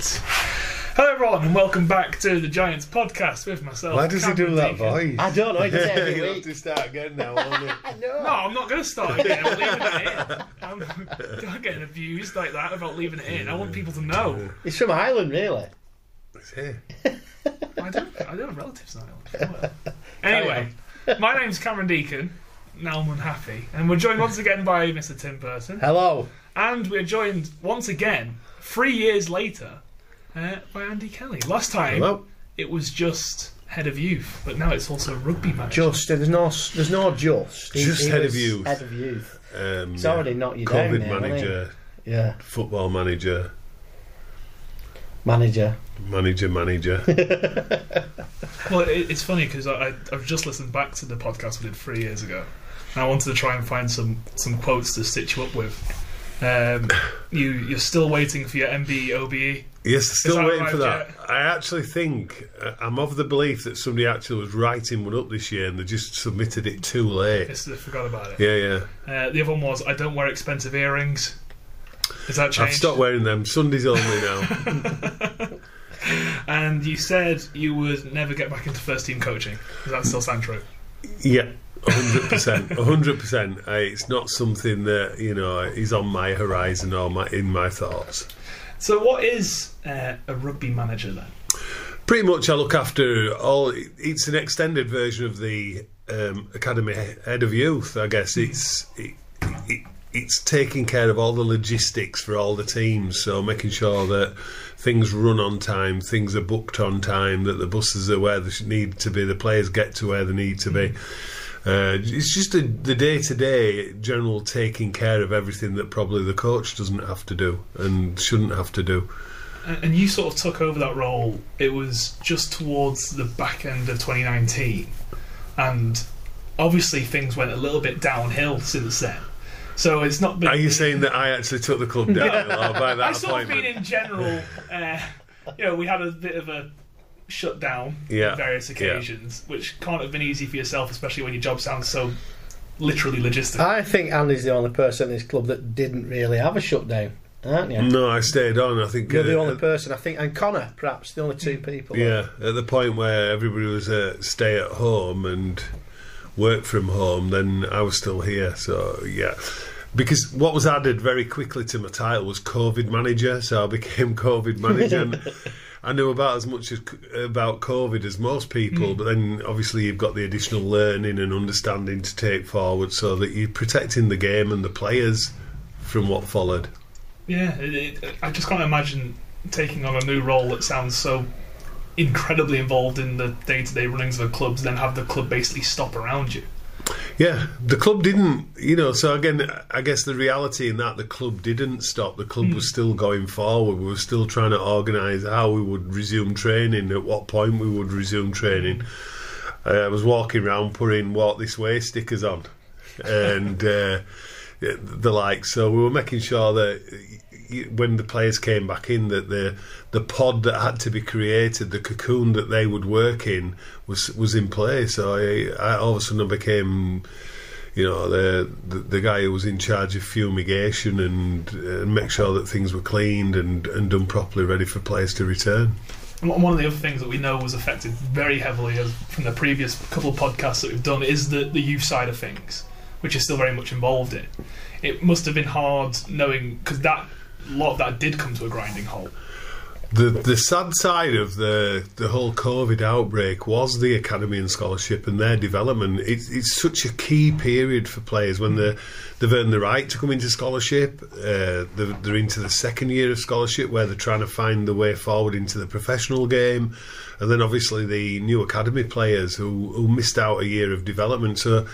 Giants. Hello, everyone, and welcome back to the Giants podcast with myself. Why does he do Cameron that Deacon. voice? I don't know. He does it every He'll have week. to start again now, won't he? No, I'm not going to start again. I'm leaving it in. I'm not getting abused like that about leaving it in. I want people to know. He's from Ireland, really. It's here. I don't. I don't have relatives in Ireland. Anyway, my name's Cameron Deacon. Now I'm unhappy, and we're joined once again by Mr. Tim Burton, Hello. and we're joined once again, three years later, uh, by Andy Kelly. Last time Hello. it was just head of youth, but now it's also rugby manager. Just there's no there's no just. He- Just he head of was youth. Head of youth. Um, It's already knocked you down COVID now, hasn't manager, Yeah. football manager, Manager. manager, manager. Well, it, it's funny because I, I, I've just listened back to the podcast we did three years ago, and I wanted to try and find some some quotes to stitch you up with. Um, you you're still waiting for your MB OBE. Yes, still waiting for that. Jet? I actually think uh, I'm of the belief that somebody actually was writing one up this year and they just submitted it too late. Yes, I forgot about it. Yeah, yeah. Uh, the other one was I don't wear expensive earrings. Is that changed? I've stopped wearing them. Sundays only now. And you said you would never get back into first team coaching. Does that still sound true? yeah. hundred percent, hundred percent. It's not something that you know is on my horizon or my in my thoughts. So, what is uh, a rugby manager then? Pretty much, I look after all. It's an extended version of the um, academy head of youth. I guess it's it, it, it's taking care of all the logistics for all the teams. So making sure that things run on time, things are booked on time, that the buses are where they need to be, the players get to where they need to be. Uh, it's just a, the day-to-day general taking care of everything that probably the coach doesn't have to do and shouldn't have to do. And and you sort of took over that role. It was just towards the back end of 2019, and obviously things went a little bit downhill since then. So it's not been. Are you saying that I actually took the club down by that I sort of mean in general. Uh, you know, we had a bit of a shutdown Yeah, on various yeah. occasions, which can't have been easy for yourself, especially when your job sounds so literally logistical. I think Andy's the only person in this club that didn't really have a shutdown, aren't you? No, I stayed on. I think. You're the uh, only person, I think, and Connor, perhaps, the only two people. yeah, at the point where everybody was uh, stay at home and work from home, then I was still here. So yeah. Because what was added very quickly to my title was COVID manager, so I became COVID manager. I knew about as much as, about COVID as most people, hmm. but then obviously you've got the additional learning and understanding to take forward, so that you're protecting the game and the players from what followed. Yeah, it, it, I just can't imagine taking on a new role that sounds so incredibly involved in the day-to-day runnings of a club, then have the club basically stop around you. Yeah, the club didn't, you know. So again, I guess the reality in that the club didn't stop. The club was still going forward. We were still trying to organise how we would resume training, at what point we would resume training. Uh, I was walking around putting "Walk This Way" stickers on, and uh, the like. So we were making sure that when the players came back in, that the the pod that had to be created, the cocoon that they would work in, was was in place. So I, I all of a sudden I became, you know, the, the the guy who was in charge of fumigation and and make sure that things were cleaned and and done properly, ready for players to return. One of the other things that we know was affected very heavily from the previous couple of podcasts that we've done is the, the youth side of things, which is still very much involved in. It must have been hard knowing because that lot of that did come to a grinding halt. The the sad side of the the whole COVID outbreak was the academy and scholarship and their development. It's it's such a key period for players when they they've earned the right to come into scholarship. Uh, they're, they're into the second year of scholarship where they're trying to find the way forward into the professional game, and then obviously the new academy players who who missed out a year of development. So.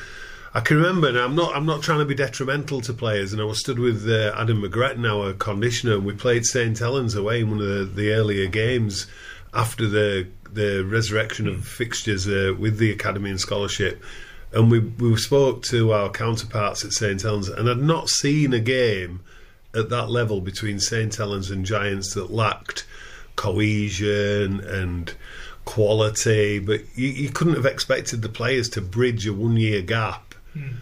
I can remember, and I'm not. I'm not trying to be detrimental to players. And I was stood with uh, Adam McGretton, our conditioner, and we played St Helens away in one of the, the earlier games after the the resurrection of fixtures uh, with the academy and scholarship. And we we spoke to our counterparts at St Helens, and I'd not seen a game at that level between St Helens and Giants that lacked cohesion and quality. But you, you couldn't have expected the players to bridge a one year gap Hmm.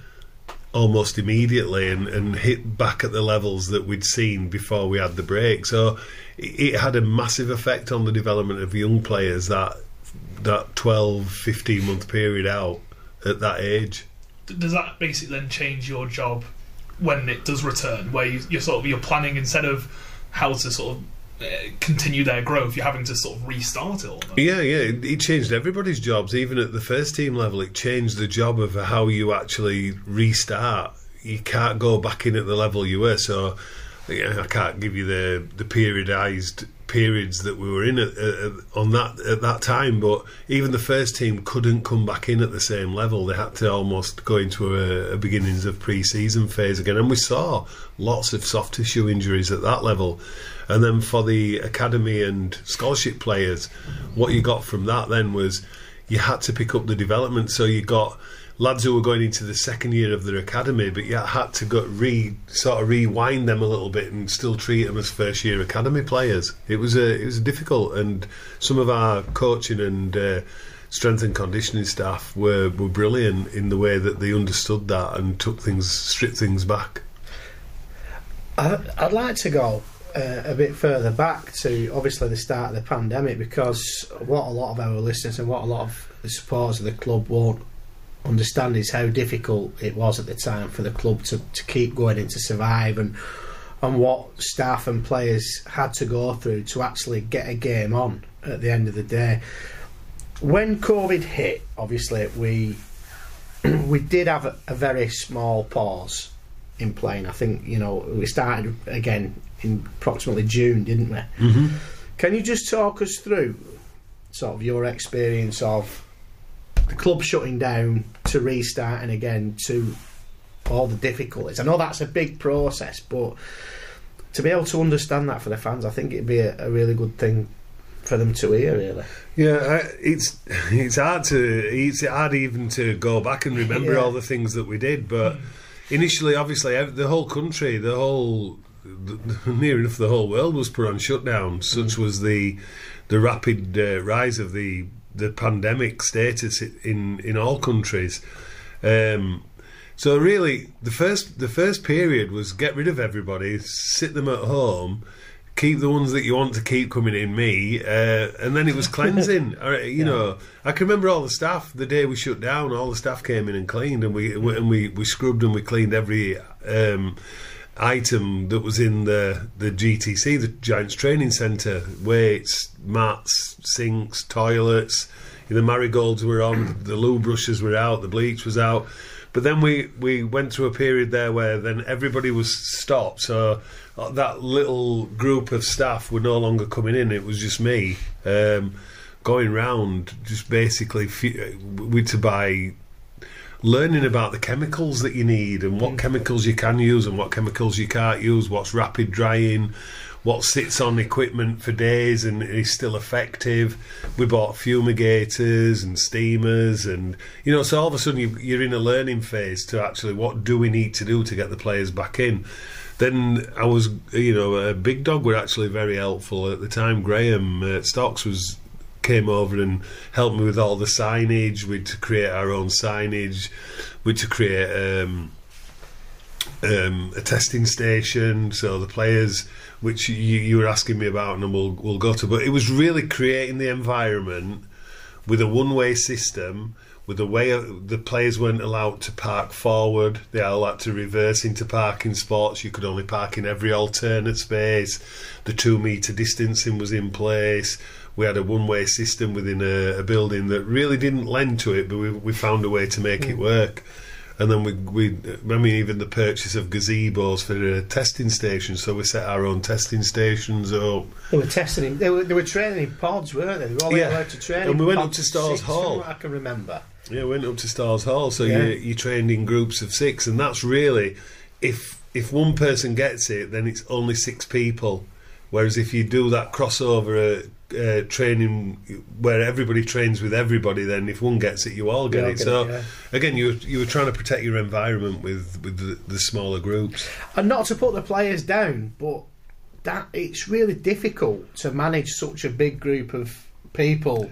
almost immediately and, and hit back at the levels that we'd seen before we had the break. So it, it had a massive effect on the development of young players that that 12, 15 month period out at that age. Does that basically then change your job when it does return, where you, you're sort of you're planning instead of how to sort of continue their growth, you're having to sort of restart it all. Yeah, yeah, it, changed everybody's jobs. Even at the first team level, it changed the job of how you actually restart. You can't go back in at the level you were. So, yeah, I can't give you the the periodized periods that we were in at, at, on that at that time. But even the first team couldn't come back in at the same level. They had to almost go into a, a beginnings of pre-season phase again, and we saw lots of soft tissue injuries at that level. And then for the academy and scholarship players, what you got from that then was you had to pick up the development. So you got lads who were going into the second year of their academy, but you had to go re sort of rewind them a little bit and still treat them as first year academy players. It was a it was difficult, and some of our coaching and uh, strength and conditioning staff were were brilliant in the way that they understood that and took things stripped things back. I'd like to go uh, a bit further back to obviously the start of the pandemic because what a lot of our listeners and what a lot of the supporters of the club won't understand is how difficult it was at the time for the club to, to keep going and to survive and and what staff and players had to go through to actually get a game on at the end of the day. When COVID hit, obviously we we did have a, a very small pause in playing. I think you know we started again in approximately June, didn't we? Mm-hmm. Can you just talk us through sort of your experience of the club shutting down to restarting again to all the difficulties? I know that's a big process, but to be able to understand that for the fans, I think it'd be a, a really good thing for them to hear. Really, Yeah, it's it's hard to it's hard even to go back and remember Yeah. all the things that we did. But initially, obviously, the whole country, the whole the, near enough the whole world was put on shutdown. Such was the the rapid uh, rise of the the pandemic status in in all countries. Um, so really, the first the first period was get rid of everybody, sit them at home, keep the ones that you want to keep coming in. Me, uh, and then it was cleansing. You know, I can remember all the staff the day we shut down. All the staff came in and cleaned, and we and we, we scrubbed and we cleaned every. Um, item that was in the the GTC, the Giants Training Centre, weights, mats, sinks, toilets. The marigolds were on, the loo brushes were out, the bleach was out. But then we, we went through a period there where then everybody was stopped. So uh, that little group of staff were no longer coming in. It was just me um, going round, just basically we to buy learning about the chemicals that you need and what chemicals you can use and what chemicals you can't use, what's rapid drying, what sits on equipment for days and is still effective. We bought fumigators and steamers, and you know, so all of a sudden you, you're in a learning phase to actually what do we need to do to get the players back in. Then I was, you know, a big dog were actually very helpful at the time. Graham uh, Stocks was came over and helped me with all the signage. We had to create our own signage. We had to create um, um, a testing station. So the players, which you, you were asking me about, and we'll we'll go to, but it was really creating the environment with a one-way system. With the way the players weren't allowed to park forward, they all had to reverse into parking spots. You could only park in every alternate space. The two metre distancing was in place we had a one-way system within a, a building that really didn't lend to it, but we, we found a way to make it work. And then we, we, I mean, even the purchase of gazebos for a testing station. So we set our own testing stations up. they were testing. They were they were training in pods, weren't they? They were all Yeah. allowed to train. And we went up to of Storrs six, from Hall. I can remember. Yeah, we went up to Storthes Hall, so Yeah. you you trained in groups of six, and that's really if if one person gets it, then it's only six people. Whereas if you do that crossover uh, uh, training where everybody trains with everybody, then if one gets it, you all get Yeah, it. Get so it, yeah. again, you were, you were trying to protect your environment with with the, the smaller groups. And not to put the players down, but that it's really difficult to manage such a big group of people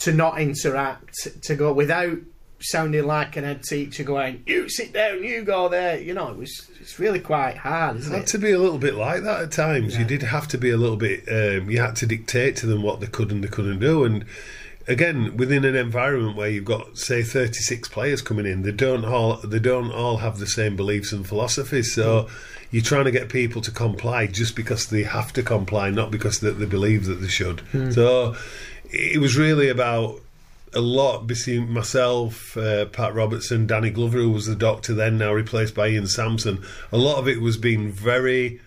to not interact, to go without sounding like an head teacher going, "You sit down, you go there." You know, it was it's really quite hard, isn't It had to be a little bit like that at times. Yeah. You did have to be a little bit. Um, you had to dictate to them what they could and they couldn't do. And again, within an environment where you've got say thirty six players coming in, they don't all they don't all have the same beliefs and philosophies. So you're trying to get people to comply just because they have to comply, not because they, they believe that they should. So it was really about a lot between myself, uh, Pat Robertson, Danny Glover, who was the doctor then, now replaced by Ian Sampson. A lot of it was being very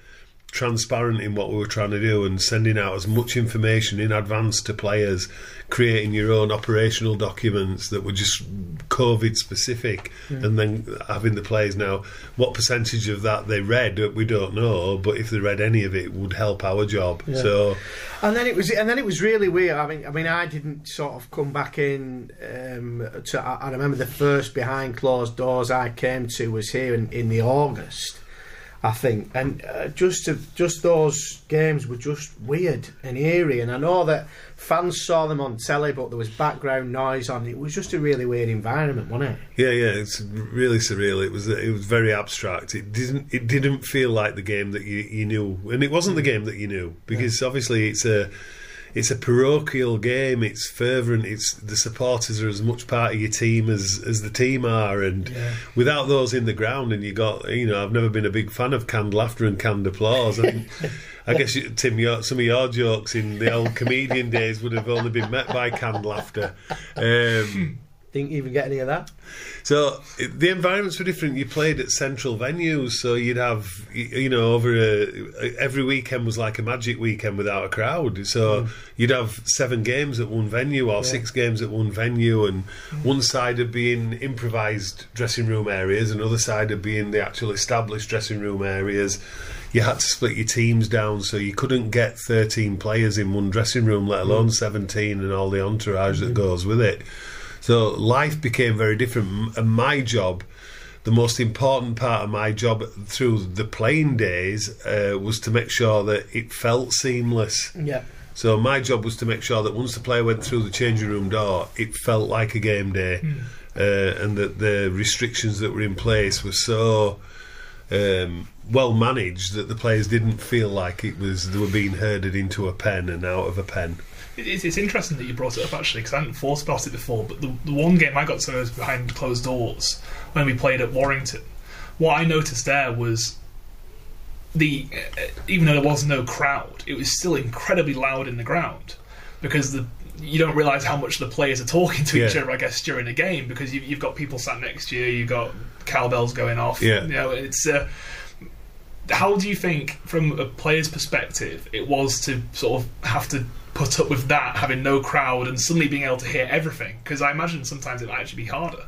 transparent in what we were trying to do and sending out as much information in advance to players, creating your own operational documents that were just COVID specific, and then having the players now what percentage of that they read, we don't know, but if they read any of it, would help our job. Yeah. So And then it was, and then it was really weird. I mean, I mean, I didn't sort of come back in. Um, to, I, I remember the first behind closed doors I came to was here in, in the August, I think, and uh, just to, just those games were just weird and eerie. And I know that fans saw them on telly, but there was background noise on. It was just a really weird environment, wasn't it? Yeah, yeah, it's really surreal. It was it was very abstract. It didn't it didn't feel like the game that you, you knew, and it wasn't the game that you knew because obviously it's a it's a parochial game. It's fervent. It's the supporters are as much part of your team as as the team are, and Yeah. without those in the ground, and you got you know I've never been a big fan of canned laughter and canned applause. And I guess you, Tim, your, some of your jokes in the old comedian days would have only been met by canned laughter. Um, Didn't even get any of that. so the environments were different. You played at central venues, so you'd have you know over a, every weekend was like a magic weekend without a crowd. So mm. you'd have seven games at one venue or six games at one venue, and mm. one side would be in improvised dressing room areas, another side would be in the actual established dressing room areas. You had to split your teams down, so you couldn't get 13 players in one dressing room, let mm. alone 17 and all the entourage that mm-hmm. goes with it. So life became very different. And my job, the most important part of my job through the playing days, uh, was to make sure that it felt seamless. Yeah. So my job was to make sure that once the player went through the changing room door, it felt like a game day, uh, and that the restrictions that were in place were so um, well managed that the players didn't feel like it was they were being herded into a pen and out of a pen. It- It's, it's interesting that you brought it up actually because I hadn't thought about it before. But the, the one game I got to was behind closed doors when we played at Warrington. What I noticed there was the uh, even though there was no crowd, it was still incredibly loud in the ground because the you don't realise how much the players are talking to each other. I guess during a game because you, you've got people sat next to you, you've got cowbells going off. Yeah. you know it's. Uh, how do you think, from a player's perspective, it was to sort of have to put up with that, having no crowd, and suddenly being able to hear everything? Because I imagine sometimes it might actually be harder.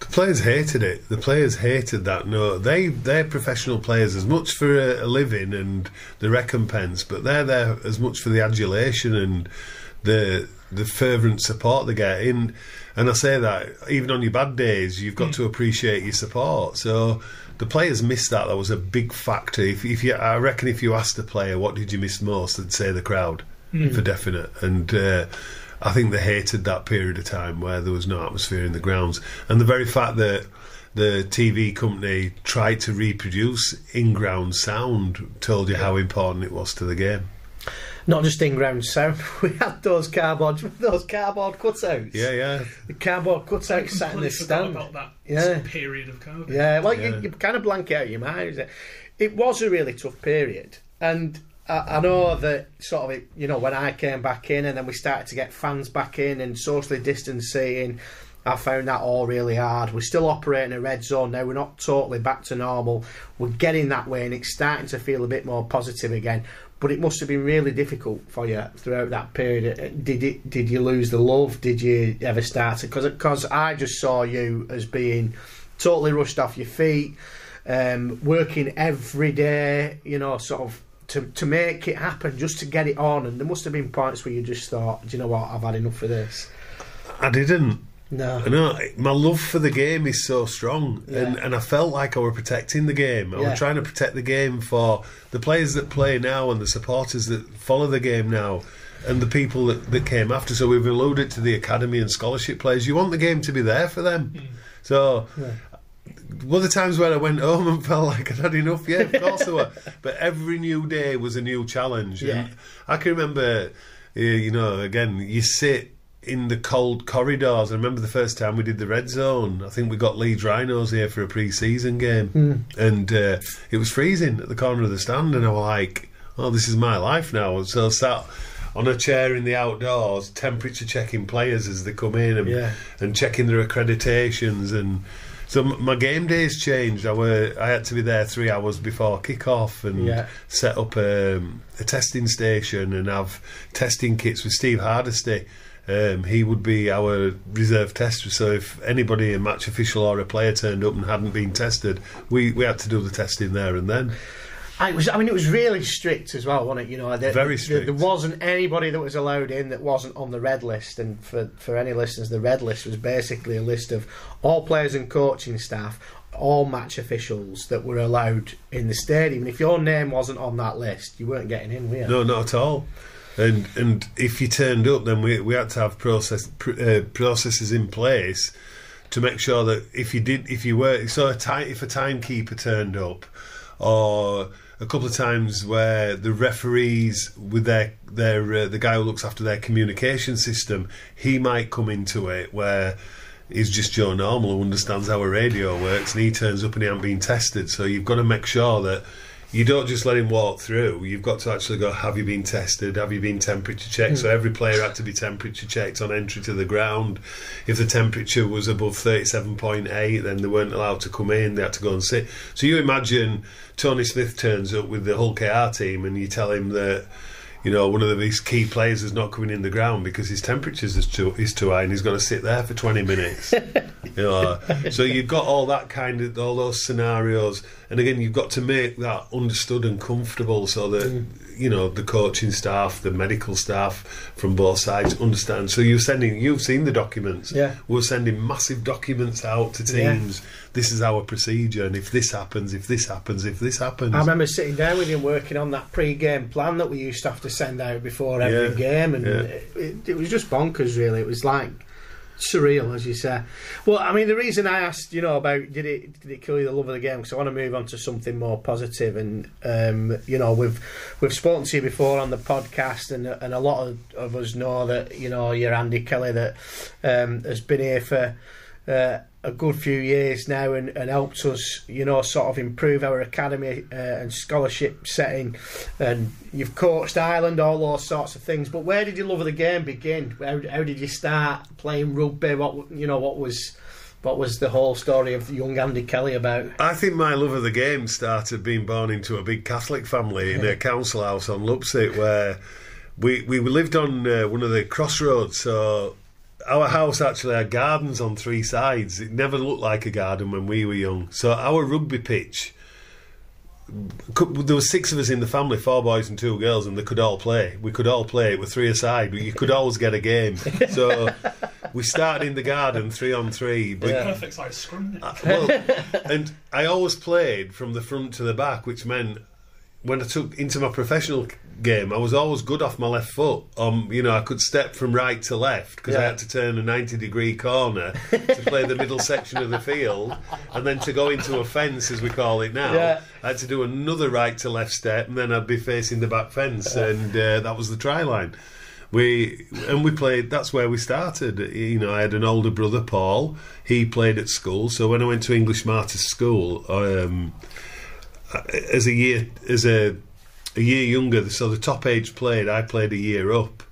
The players hated it. The players hated that. No, they they're professional players as much for a, a living and the recompense, but they're there as much for the adulation and the the fervent support they get. In and I say that even on your bad days, you've got hmm. to appreciate your support. So the players missed that. That was a big factor. If, if you, I reckon, if you asked a player what did you miss most, they'd say the crowd for definite. And uh, I think they hated that period of time where there was no atmosphere in the grounds, and the very fact that the TV company tried to reproduce in-ground sound told you how important it was to the game. Not just in ground sound. We had those cardboard, those cardboard cutouts. Yeah, yeah. The cardboard cutouts sat in the stand. about that Yeah. period of COVID. Yeah, well, Yeah. You, you kind of blank out your mind. It? it was a really tough period, and I, I know that sort of, it, you know, when I came back in, and then we started to get fans back in and socially distancing. I found that all really hard. We're still operating a red zone now. We're not totally back to normal. We're getting that way, and it's starting to feel a bit more positive again. But it must have been really difficult for you throughout that period. Uh, Did it? Did you lose the love? Did you ever start? it? Because I just saw you as being totally rushed off your feet, um, working every day, you know, sort of to, to make it happen, just to get it on. And there must have been points where you just thought, do you know what, I've had enough of this. I didn't. No. No, my love for the game is so strong, and, Yeah. and I felt like I were protecting the game. I Yeah. was trying to protect the game for the players that play now and the supporters that follow the game now. and the people that, that came after. So we've alluded to the academy and scholarship players. You want the game to be there for them. Hmm. So. Yeah. Were the times where I went home and felt like I'd had enough? Yeah, of course there were. But every new day was a new challenge. Yeah. And I can remember, uh, you know, again, you sit in the cold corridors. I remember the first time we did the red zone. I think we got Leeds Rhinos here for a pre-season game, and uh, it was freezing at the corner of the stand, and I was like, "Oh, this is my life now." So I sat on a chair in the outdoors, temperature checking players as they come in, and, Yeah. and checking their accreditations and. So my game days changed. I were I had to be there three hours before kick-off and Yeah. set up um, a testing station and have testing kits with Steve Hardesty. Um, he would be our reserve tester. So if anybody, a match official or a player, turned up and hadn't been tested, we, we had to do the testing there and then. I was. I mean, it was really strict as well, wasn't it? You know, there, Very there- strict. There wasn't anybody that was allowed in that wasn't on the red list. And for for any listeners, the red list was basically a list of all players and coaching staff, all match officials that were allowed in the stadium. And if your name wasn't on that list, you weren't getting in, were you? No, not at all. And and if you turned up, then we we had to have process pr- uh, processes in place to make sure that if you did, if you were, so a time, if a timekeeper turned up, or a couple of times where the referees with their their uh, the guy who looks after their communication system, he might come into it where. He's just Joe Normal who understands how a radio works, and he turns up and he hasn't been tested. So you've got to make sure that you don't just let him walk through. You've got to actually go, have you been tested? Have you been temperature checked? So hmm. every player had to be temperature checked on entry to the ground. If the temperature was above 37.8, then they weren't allowed to come in. They had to go and sit. So you imagine Tony Smith turns up with the Hull KR team and you tell him that you know, one of these key players is not coming in the ground because his temperatures is too is too high, and he's going to sit there for twenty minutes. you know, so you've got all that kind of all those scenarios, and again, you've got to make that understood and comfortable so that mm. You know the coaching staff, the medical staff from both sides understand. So you're sending, you've seen the documents. Yeah. we're sending massive documents out to Yeah. teams. This is our procedure, and if this happens, if this happens, if this happens, I remember sitting down with him working on that pre-game plan that we used to have to send out before every Yeah, game, and yeah. it, it was just bonkers. Really, it was like surreal, as you say. Well, I mean, the reason I asked, you know, about did it did it kill you the love of the game? Because I want to move on to something more positive, and um, you know, we've we've spoken to you before on the podcast, and and a lot of, of us know that you know you're Andy Kelly that um, has been here for. Uh, a good few years now and, and helped us, you know, sort of improve our academy uh, and scholarship setting. And you've coached Ireland, all those sorts of things. But where did your love of the game begin? How, how did you start playing rugby? What you know, what was what was the whole story of young Andy Kelly about? I think my love of the game started being born into a big Catholic family in a council house on Lupset where we, we lived on uh, one of the crossroads. So our house actually had gardens on three sides. It never looked like a garden when we were young. So our rugby pitch, there were six of us in the family, four boys and two girls, and they could all play. We could all play. It were three aside, but you could always get a game. So we started in the garden, three on three. But Yeah. Perfect size scrum. well, and I always played from the front to the back, which meant when I took into my professional game, I was always good off my left foot. Um, you know, I could step from right to left because I had to turn a ninety degree corner to play the middle section of the field, and then to go into a fence, as we call it now. Yeah. I had to do another right to left step, and then I'd be facing the back fence, and uh, that was the try line. We and we played. That's where we started. You know, I had an older brother, Paul. He played at school. So when I went to English Martyrs School, um, as a year as a a year younger, so the top age played. I played a year up,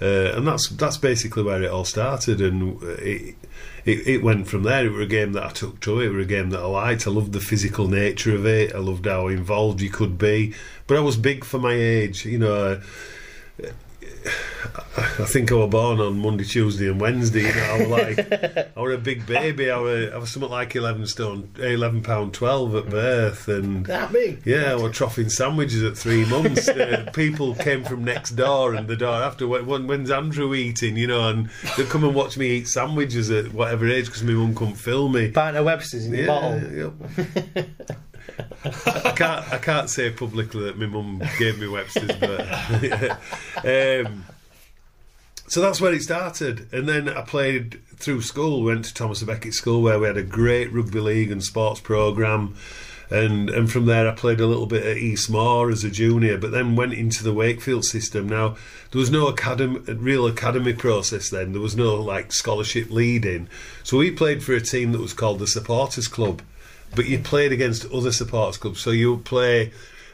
uh, and that's that's basically where it all started. And it, it it went from there. It was a game that I took to. It was a game that I liked. I loved the physical nature of it. I loved how involved you could be. But I was big for my age. You know. I think I was born on Monday, Tuesday, and Wednesday. You know, I was like, I was a big baby. I was, I was something like eleven stone, eleven pound twelve at birth, and That big? yeah, I was troughing sandwiches at three months. uh, people came from next door and the door after. When, when, when's Andrew eating? You know, and they'd come and watch me eat sandwiches at whatever age because my mum couldn't film me. Pint of Webster's in your bottle. yep. I can't I can't say publicly that my mum gave me Webster's, but um, so that's where it started. And then I played through school, went to Thomas Becket School where we had a great rugby league and sports programme. And, and from there, I played a little bit at Eastmoor as a junior, but then went into the Wakefield system. Now, there was no academy, real academy process then. There was no like scholarship leading. So we played for a team that was called the Supporters Club, but you played against other supporters clubs. So you play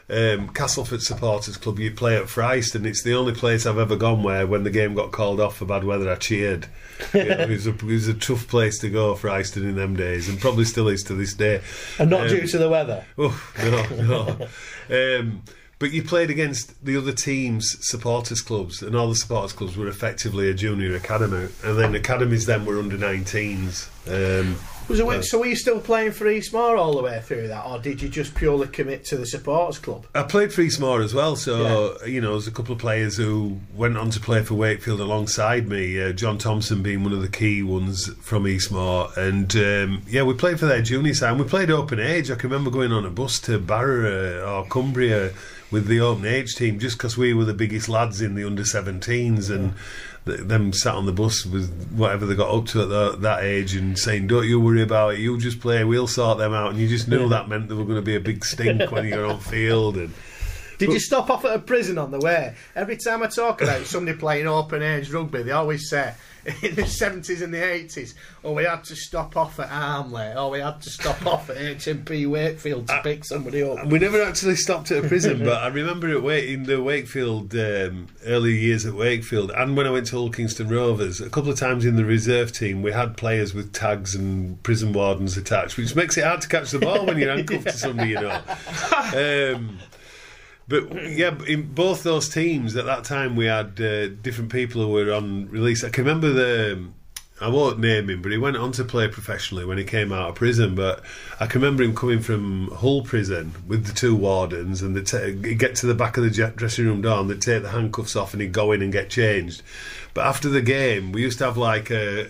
um, Castleford Supporters Club, you play at Fryston. It's the only place I've ever gone where, when the game got called off for bad weather, I cheered. You know, it, was a, it was a tough place to go, for Fryston, in them days, and probably still is to this day. And not Um, due to the weather. Oh, no, no. um, but you played against the other teams' supporters clubs, and all the supporters clubs were effectively a junior academy, and then academies then were under 19s. Um, Was it, so were you still playing for Eastmoor all the way through that, or did you just purely commit to the supporters club? I played for Eastmoor as well, so you know, there's a couple of players who went on to play for Wakefield alongside me. Uh, John Thompson being one of the key ones from Eastmoor, and um, yeah, we played for their junior side. And we played open age. I can remember going on a bus to Barrow or Cumbria with the open age team just because we were the biggest lads in the under 17s and. th them sat on the bus with whatever they got up to at the, that age and saying, "Don't you worry about it. You just play. We'll sort them out." And you just knew that meant there were going to be a big stink when you're on field. And Did you stop off at a prison on the way? Every time I talk about somebody playing open age rugby, they always say in the 70s and the 80s, oh, we had to stop off at Armley, or we had to stop off at HMP Wakefield to pick somebody up. We never actually stopped at a prison, but I remember at Wake, in the Wakefield um, early years at Wakefield, and when I went to Hull Kingston Rovers, a couple of times in the reserve team, we had players with tags and prison wardens attached, which makes it hard to catch the ball when you're handcuffed to somebody, you know. Um, but yeah, in both those teams at that time, we had uh, different people who were on release. I can remember the. I won't name him, but he went on to play professionally when he came out of prison. But I can remember him coming from Hull prison with the two wardens, and they'd he'd get to the back of the dressing room door, and they'd take the handcuffs off, and he'd go in and get changed. But after the game, we used to have like a,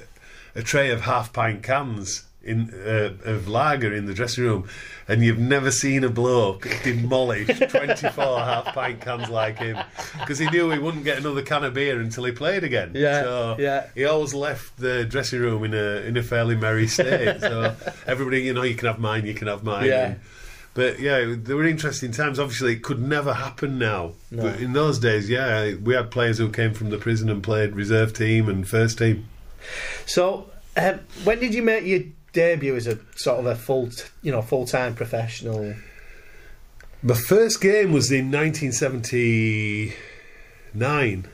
a tray of half pint cans in uh, of lager in the dressing room, and you've never seen a bloke demolish 24 half pint cans like him because he knew he wouldn't get another can of beer until he played again. Yeah, so yeah. He always left the dressing room in a in a fairly merry state. so everybody, you know, you can have mine, you can have mine. Yeah. And- but yeah, there were interesting times. Obviously, it could never happen now. No. But in those days, yeah, we had players who came from the prison and played reserve team and first team. So, um, when did you make your debut as a sort of a full, you know, full time professional? My first game was in 1979,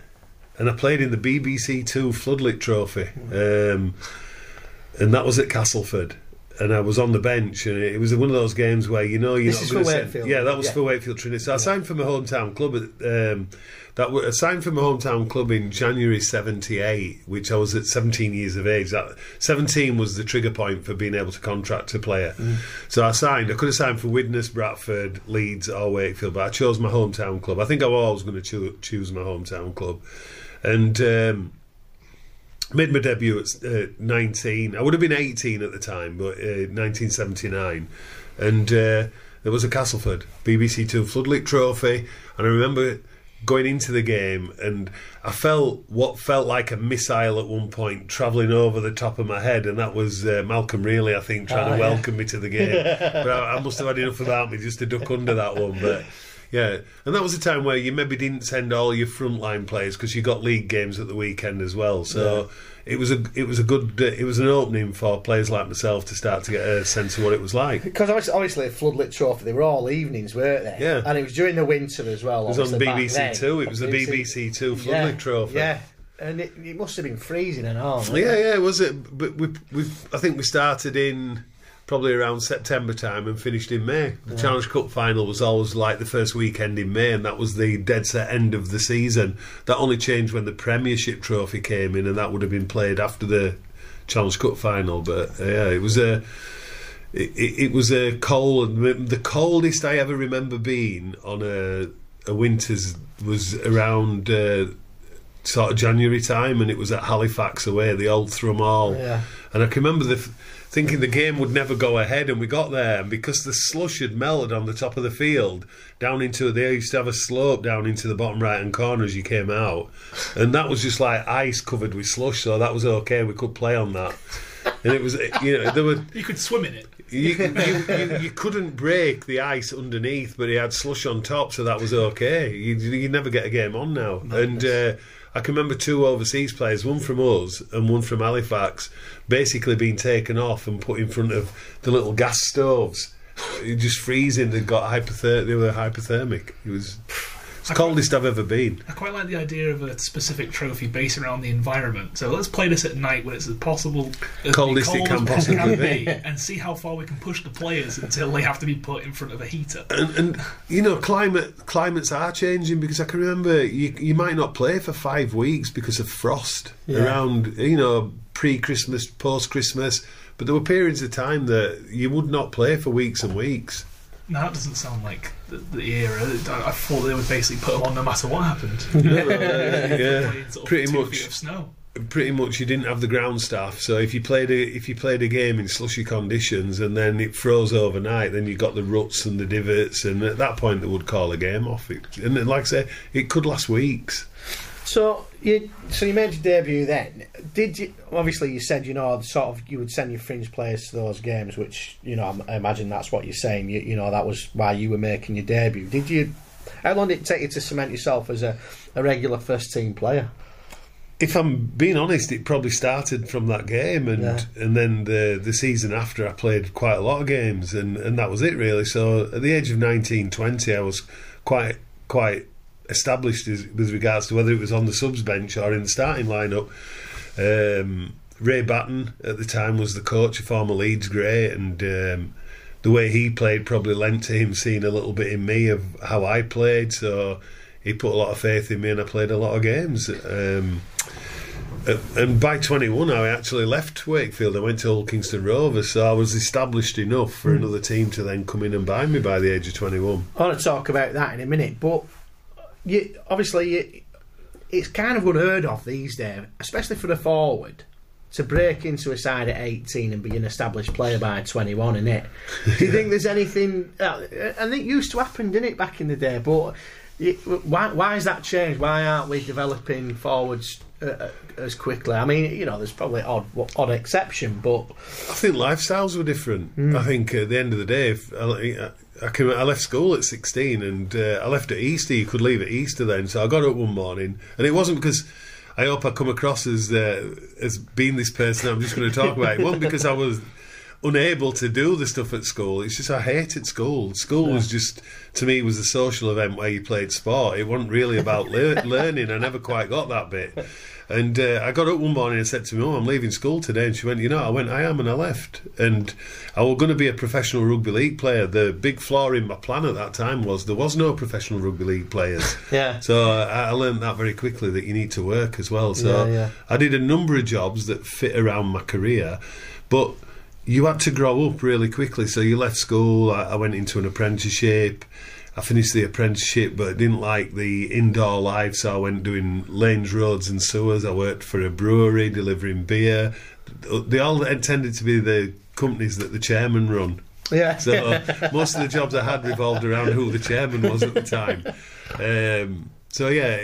and I played in the BBC Two Floodlit Trophy, um, and that was at Castleford. And I was on the bench, and it was one of those games where you know you're This not is for Wakefield. Yeah, that was Yeah. for Wakefield Trinity. So I signed for my hometown club. At, um, that was I signed for my hometown club in January '78, which I was at 17 years of age. That 17 was the trigger point for being able to contract a player. Mm. So I signed. I could have signed for Widnes, Bradford, Leeds, or Wakefield, but I chose my hometown club. I think I was always going to choo- choose my hometown club, and. Um, Made my debut at uh, 19. I would have been 18 at the time, but uh, 1979. And uh, there was a Castleford BBC Two Floodlit Trophy. And I remember going into the game and I felt what felt like a missile at one point travelling over the top of my head. And that was uh, Malcolm Reilly, I think, trying Ah, to yeah. welcome me to the game. but I, I must have had enough about me just to duck under that one. But yeah, and that was a time where you maybe didn't send all your frontline players because you got league games at the weekend as well. So it was a it was a good it was an opening for players like myself to start to get a sense of what it was like. Because obviously, obviously, a floodlit trophy, they were all evenings, weren't they? Yeah. And it was during the winter as well. It was on BBC Two. It was the BBC Two Floodlit yeah, Trophy. Yeah, and it, it must have been freezing and all. Yeah, it? yeah, was it? But we, we, I think we started in probably around September time and finished in May. The Challenge Cup final was always like the first weekend in May, and that was the dead set end of the season. That only changed when the Premiership trophy came in, and that would have been played after the Challenge Cup final. But uh, yeah, it was a. It, it, it was a cold, the coldest I ever remember being on a, a winter's was around uh, sort of January time, and it was at Halifax away, the old Thrum Hall. Yeah. And I can remember the, thinking the game would never go ahead, and we got there, and because the slush had melted on the top of the field, down into they used to have a slope down into the bottom right hand corner as you came out, and that was just like ice covered with slush, so that was okay. We could play on that, and it was you know there were You could swim in it. you, you, you, you couldn't break the ice underneath, but it had slush on top, so that was okay. You you never get a game on now. And uh, I can remember two overseas players, one from us and one from Halifax, basically being taken off and put in front of the little gas stoves. Just freezing. They got hypothermic. They were hypothermic. It was it's the coldest I've ever been. I quite like the idea of a specific trophy based around the environment. So let's play this at night when it's as possible as Coldest it can possibly be, be. and see how far we can push the players until they have to be put in front of a heater. and, and you know climate climates are changing because I can remember you you might not play for five weeks because of frost Yeah. around you know pre Christmas post Christmas but there were periods of time that you would not play for weeks and weeks Now that doesn't sound like the, the era. I I thought they would basically put them on no matter what happened. yeah Playing sort of pretty two much. feet of snow. pretty much you didn't have the ground staff so if you played a if you played a game in slushy conditions and then it froze overnight then you got the ruts and the divots and at that point they would call a game off it and then, like I say it could last weeks So you so you made your debut then. Did you obviously you said you know sort of you would send your fringe players to those games, which you know I imagine that's what you're saying. You, you know that was why you were making your debut. Did you? How long did it take you to cement yourself as a, a regular first team player? if I'm being honest, it probably started from that game, and Yeah. and then the the season after, I played quite a lot of games, and, and that was it really. So at the age of 19, 20, I was quite quite established as, with regards to whether it was on the subs bench or in the starting lineup. Um, Ray Batten at the time was the coach, a former Leeds great, and um, the way he played probably lent to him seeing a little bit in me of how I played. So he put a lot of faith in me, and I played a lot of games. Um, and by 21, I actually left Wakefield. I went to Hull Kingston Rovers, so I was established enough for another team to then come in and buy me by the age of 21. I want to talk about that in a minute, but you, obviously you, it's kind of unheard of these days, especially for a forward, to break into a side at 18 and be an established player by 21, isn't it? Do you think there's anything... Uh, and it used to happen, didn't it, back in the day, but why, why has that changed? Why aren't we developing forwards uh, uh, as quickly? I mean, you know, there's probably odd odd exception, but I think lifestyles were different. I think at the end of the day, if I, I, can, I left school at 16 and uh, I left at Easter. You could leave at Easter then. So I got up one morning, and it wasn't because I hope I come across as uh, as being this person I'm just going to talk about. It wasn't because I was unable to do the stuff at school. It's just I hated school. School was just to me was a social event where you played sport. It wasn't really about lear- learning. I never quite got that bit. And uh, I got up one morning and said to me, "Oh, I'm leaving school today." And she went, "You know," I went, "I am," and I left. And I was going to be a professional rugby league player. The big flaw in my plan at that time was there was no professional rugby league players. yeah. So I, I learned that very quickly that you need to work as well. So Yeah, yeah. I did a number of jobs that fit around my career, but you had to grow up really quickly. So you left school. I, I went into an apprenticeship. I finished the apprenticeship, but I didn't like the indoor life, so I went doing lanes, roads, and sewers. I worked for a brewery delivering beer. They all tended to be the companies that the chairman run. Yeah. So most of the jobs I had revolved around who the chairman was at the time. Um, so yeah,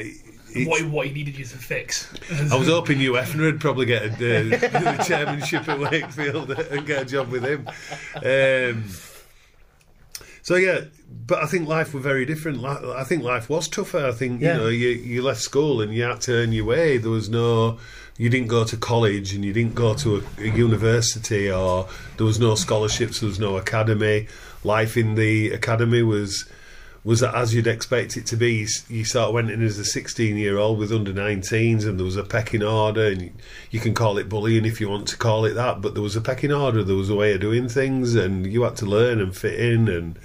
it's- What, what he needed you to fix. I was hoping you Hefner would probably get a, uh, the chairmanship at Wakefield and get a job with him. Um, so yeah, but I think life were very different. I think life was tougher. I think Yeah. you know you you left school and you had to earn your way. There was no. You didn't go to college and you didn't go to a, a university or there was no scholarships, there was no academy. Life in the academy was was that as you'd expect it to be. You, sort of went in as a 16 year old with under 19s, and there was a pecking order, and you, can call it bullying if you want to call it that, but there was a pecking order, there was a way of doing things, and you had to learn and fit in. And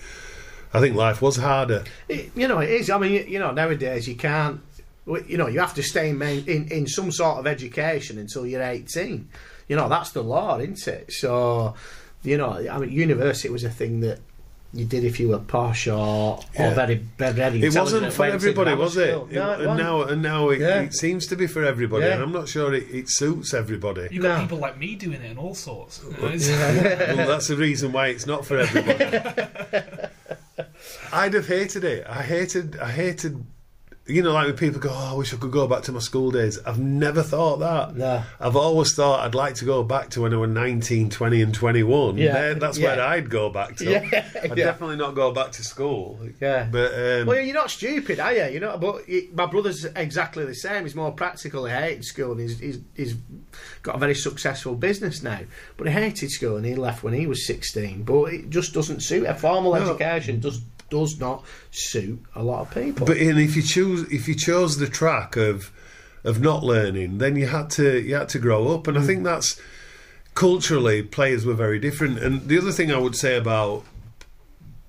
I think life was harder. It, you know, it is. I mean, you, know, nowadays you can't. You know, you have to stay in, in in some sort of education until you're 18. You know, that's the law, isn't it? So, you know, I mean, university was a thing that you did if you were posh or, Yeah. or very, very, very It wasn't for everybody, was it? school. No, and now, and now it, Yeah. it seems to be for everybody, Yeah. and I'm not sure it, it suits everybody. You've got No. people like me doing it and all sorts. You know, well, that's the reason why it's not for everybody. I'd have hated it. I hated. I hated. You know, like when people go, "Oh, I wish I could go back to my school days." I've never thought that. No. I've always thought I'd like to go back to when I was 19, 20 and 21. Yeah. There- that's Yeah. where I'd go back to. Yeah. I'd Yeah. definitely not go back to school. Yeah. But um, Well, you're not stupid, are you? You know, but it, my brother's exactly the same. He's more practical. He hated school, and he's, he's he's got a very successful business now. But he hated school, and he left when he was 16. But it just doesn't suit. A formal No. education does does not suit a lot of people. But and if you choose, if you chose the track of of not learning, then you had to you had to grow up, and I hmm. think that's culturally players were very different. And the other thing I would say about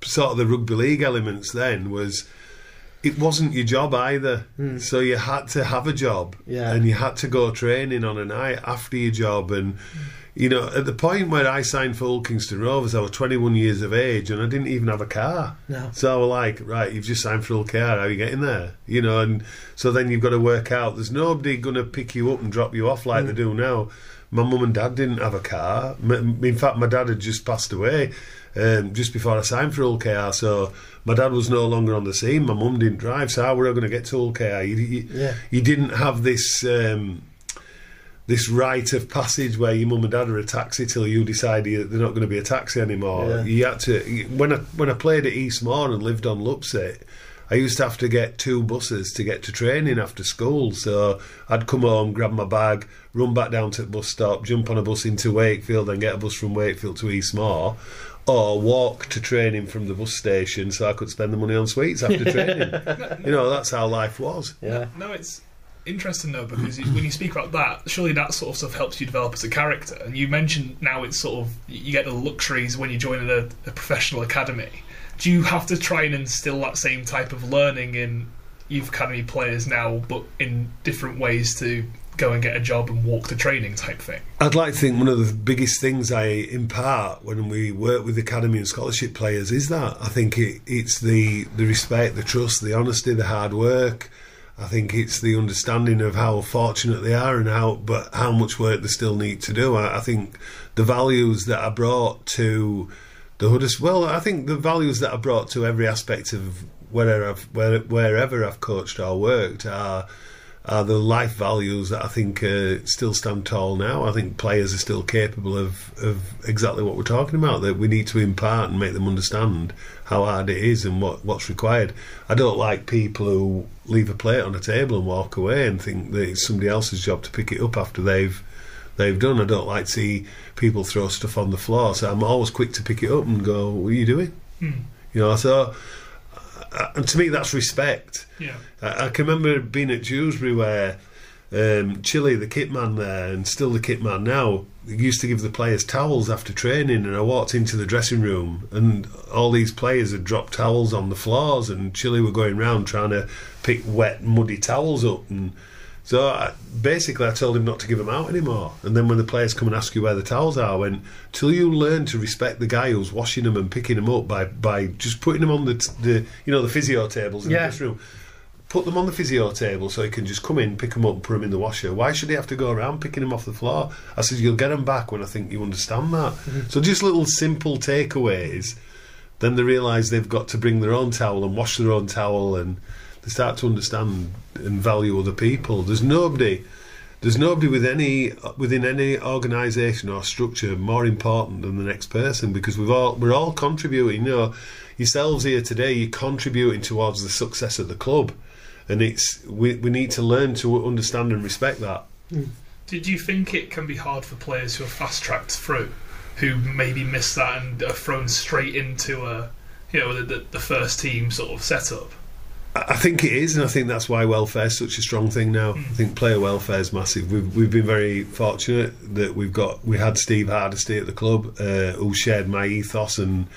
sort of the rugby league elements then was it wasn't your job either. Hmm. So you had to have a job, Yeah. and you had to go training on a night after your job, and. Hmm. You know, at the point where I signed for Hull Kingston Rovers, I was 21 years of age and I didn't even have a car. No. So I was like, right, you've just signed for Hull KR, how are you getting there? You know, and so then you've got to work out. There's nobody going to pick you up and drop you off like they do now. My mum and dad didn't have a car. In fact, my dad had just passed away um, just before I signed for Hull KR. So my dad was no longer on the scene. My mum didn't drive. So how were I going to get to Hull KR? You, you, Yeah. you didn't have this. Um, this rite of passage where your mum and dad are a taxi till you decide you- they're not going to be a taxi anymore. Yeah. You had to when I when I played at Eastmoor and lived on Lupset, I used to have to get two buses to get to training after school. So I'd come home, grab my bag, run back down to the bus stop, jump on a bus into Wakefield, and get a bus from Wakefield to Eastmoor. Or walk to training from the bus station so I could spend the money on sweets after training. you know, that's how life was. yeah. No, it's interesting though because when you speak about that, surely that sort of stuff helps you develop as a character. And you mentioned now it's sort of you get the luxuries when you join a, a professional academy. Do you have to try and instill that same type of learning in youth academy players now, but in different ways to go and get a job and walk the training type thing? I'd like to think one of the biggest things I impart when we work with academy and scholarship players is that I think it, it's the the respect, the trust, the honesty, the hard work. I think it's the understanding of how fortunate they are and how but how much work they still need to do. I, I think the values that are brought to the Huddersfield. Well, I think the values that are brought to every aspect of wherever I've, where, wherever I've coached or worked are are the life values that I think uh, still stand tall now. I think players are still capable of, of exactly what we're talking about. That we need to impart and make them understand how hard it is and what, what's required. I don't like people who leave a plate on a table and walk away and think that it's somebody else's job to pick it up after they've they've done. I don't like to see people throw stuff on the floor. So I'm always quick to pick it up and go, "What are you doing?" Hmm. You know. So, uh, and to me, that's respect. Yeah. I, I can remember being at Dewsbury where um, Chile, the kit man there, and still the kit man now, used to give the players towels after training. And I walked into the dressing room, and all these players had dropped towels on the floors, and Chile were going round trying to pick wet, muddy towels up. And so I, basically, I told him not to give them out anymore. And then when the players come and ask you where the towels are, I went, till you learn to respect the guy who's washing them and picking them up by, by just putting them on the, t- the you know the physio tables in Yeah. the dressing room put them on the physio table so he can just come in, pick them up, put them in the washer. Why should he have to go around picking them off the floor? I said, you'll get them back when I think you understand that. Mm-hmm. So just little simple takeaways. Then they realise they've got to bring their own towel and wash their own towel, and they start to understand and value other people. There's nobody. There's nobody with any within any organisation or structure more important than the next person because we've all we're all contributing. You know, yourselves here today, you're contributing towards the success of the club, and it's we we need to learn to understand and respect that. Did you think it can be hard for players who are fast tracked through, who maybe miss that and are thrown straight into a, you know, the, the, the first team sort of setup? I think it is, and I think that's why welfare is such a strong thing now. I think player welfare is massive. We've we've been very fortunate that we've got we had Steve Hardesty at the club, uh, who shared my ethos and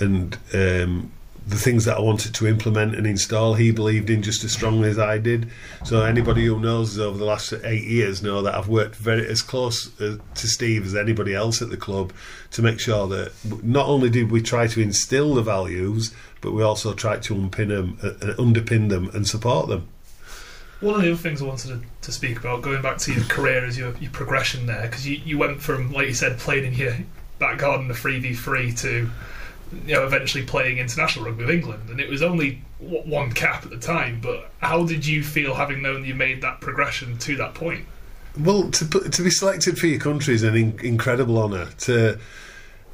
and um, the things that I wanted to implement and install, he believed in just as strongly as I did. So anybody who knows over the last eight years know that I've worked very as close uh, to Steve as anybody else at the club to make sure that not only did we try to instill the values, but we also tried to unpin them, uh, underpin them, and support them. One of the other things I wanted to, to speak about, going back to your career as your, your progression there, because you, you went from, like you said, playing in your back garden, the 3v3, to you know, eventually playing international rugby with England, and it was only one cap at the time. But how did you feel having known you made that progression to that point? Well, to to be selected for your country is an in- incredible honour. To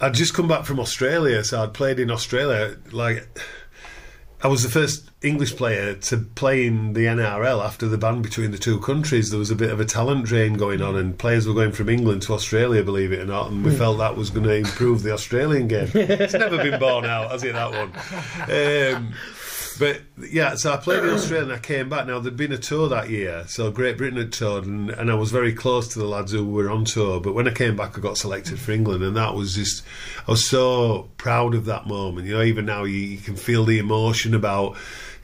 I'd just come back from Australia, so I'd played in Australia. Like I was the first English player to play in the NRL after the ban between the two countries. There was a bit of a talent drain going on, and players were going from England to Australia, believe it or not, and we mm. felt that was going to improve the Australian game. it's never been borne out, has it, that one? Um, but yeah, so I played in Australia and I came back. Now there'd been a tour that year, so Great Britain had toured, and, and I was very close to the lads who were on tour. But when I came back, I got selected for England, and that was just I was so proud of that moment. You know, even now you, you can feel the emotion about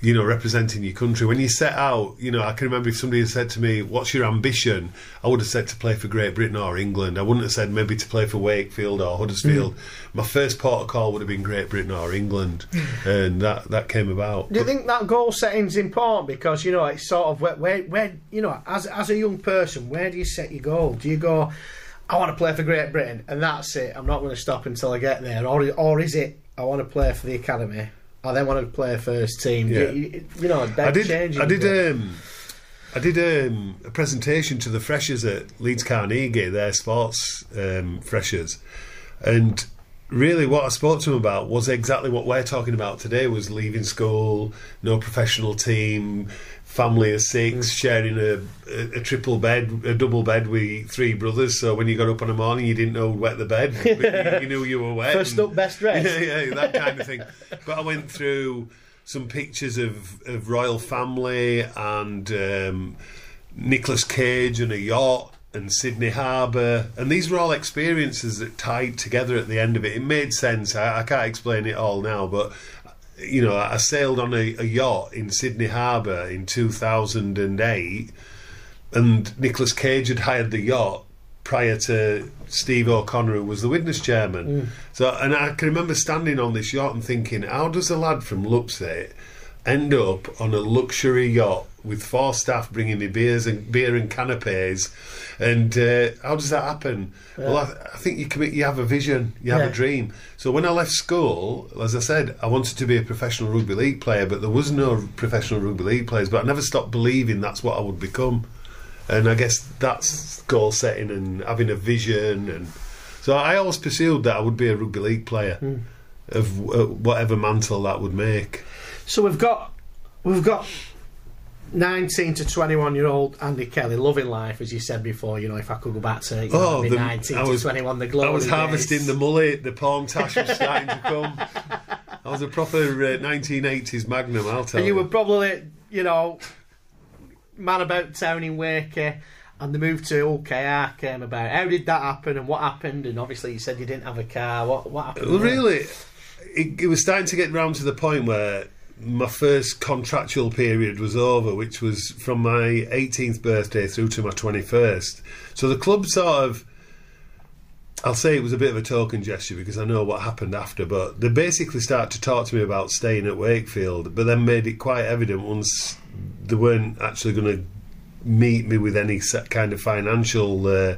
you know, representing your country. When you set out, you know, I can remember if somebody had said to me, "What's your ambition?" I would have said to play for Great Britain or England. I wouldn't have said maybe to play for Wakefield or Huddersfield. Mm. My first port of call would have been Great Britain or England, mm. and that that came about. Do you think that goal setting's important because you know it's sort of where, where, where you know as as a young person, where do you set your goal? Do you go? I want to play for Great Britain, and that's it. I'm not going to stop until I get there, or or is it? I want to play for the academy, I then wanted to play first team. Yeah. You, you, know, I did. I did. Um, I did um, a presentation to the freshers at Leeds Carnegie, their sports um, freshers, and really what I spoke to them about was exactly what we're talking about today: was leaving school, no professional team, family of six, mm. sharing a, a, a, triple bed, a double bed with three brothers. So when you got up in the morning, you didn't know wet the bed, you, you, knew you were wet. First and, up, best dressed. Yeah, yeah, that kind of thing. But I went through some pictures of, of royal family and um, Nicolas Cage and a yacht and Sydney Harbour, and these were all experiences that tied together at the end of it. It made sense. I, I can't explain it all now, but you know, I sailed on a, a yacht in Sydney Harbour in 2008, and Nicolas Cage had hired the yacht prior to Steve O'Connor, who was the Widnes chairman. Mm. So, and I can remember standing on this yacht and thinking, how does a lad from Lupset end up on a luxury yacht with four staff bringing me beers and beer and canapes. And uh, how does that happen? Yeah. Well, I, I, think you commit, you have a vision, you have yeah. a dream. So when I left school, as I said, I wanted to be a professional rugby league player, but there was no professional rugby league players. But I never stopped believing that's what I would become. And I guess that's goal setting and having a vision. And so I always pursued that I would be a rugby league player mm. of uh, whatever mantle that would make. So we've got we've got 19 to 21 year old Andy Kelly loving life, as you said before. You know, if I could go back to you oh, know, the, 19 I was, to 21, the glory I was harvesting days. the mullet, the palm tash was starting to come. I was a proper uh, 1980s magnum, I'll tell and you. you were probably, you know, man about town in Wakey. And the move to OKR came about. How did that happen, and what happened? And obviously, you said you didn't have a car. What what happened? Well, really, it, it was starting to get round to the point where my first contractual period was over, which was from my 18th birthday through to my 21st. So the club sort of, I'll say it was a bit of a token gesture because I know what happened after, but they basically started to talk to me about staying at Wakefield, but then made it quite evident once they weren't actually going to meet me with any kind of financial. Uh,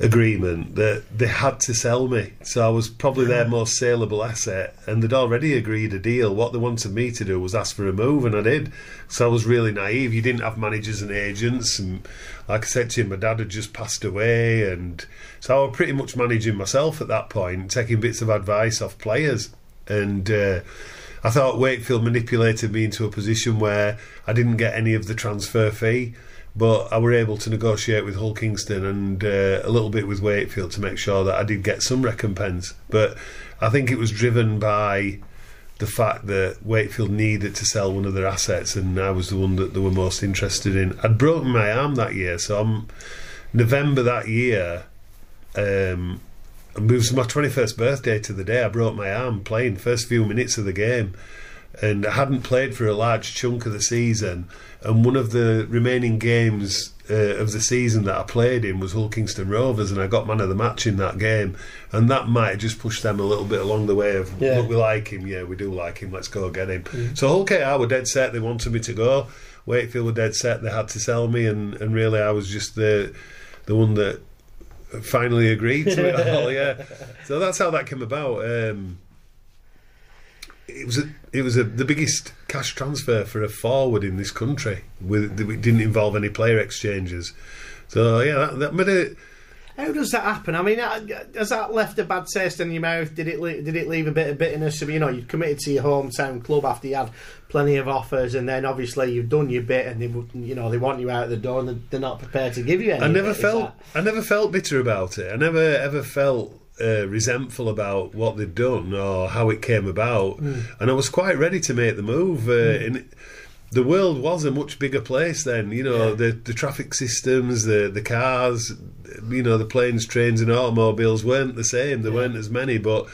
agreement that they had to sell me. So I was probably their most saleable asset, and they'd already agreed a deal. What they wanted me to do was ask for a move, and I did. So I was really naive. You didn't have managers and agents, and like I said to you, my dad had just passed away, and so I was pretty much managing myself at that point, taking bits of advice off players, and. Uh, I thought Wakefield manipulated me into a position where I didn't get any of the transfer fee. But I were able to negotiate with Hull Kingston and uh, a little bit with Wakefield to make sure that I did get some recompense. But I think it was driven by the fact that Wakefield needed to sell one of their assets, and I was the one that they were most interested in. I'd broken my arm that year, so I'm November that year. Um, it was my 21st birthday to the day I broke my arm playing first few minutes of the game and I hadn't played for a large chunk of the season and one of the remaining games uh, of the season that I played in was Hull Kingston Rovers and I got man of the match in that game and that might have just pushed them a little bit along the way of Yeah. look we like him. Yeah we do like him. Let's go get him. So Hull KR were dead set. They wanted me to go. Wakefield were dead set. They had to sell me and, and really I was just the the one that finally agreed to it all. Yeah, so that's how that came about. Um, it was a, it was a, the biggest cash transfer for a forward in this country. With it didn't involve any player exchanges. So yeah, that, that made it. How does that happen? I mean, uh, has that left a bad taste in your mouth? Did it le- did it leave a bit of bitterness? I mean, you know, you'd committed to your hometown club after you had plenty of offers, and then obviously you've done your bit, and they you know they want you out the door, and they're- not prepared to give you any. I never felt I never felt bitter about it. I never ever felt uh, resentful about what they'd done or how it came about, and I was quite ready to make the move. Uh, and the world was a much bigger place then. You know, Yeah. the the traffic systems, the the cars, you know, the planes, trains, and automobiles weren't the same. There Yeah. weren't as many, but.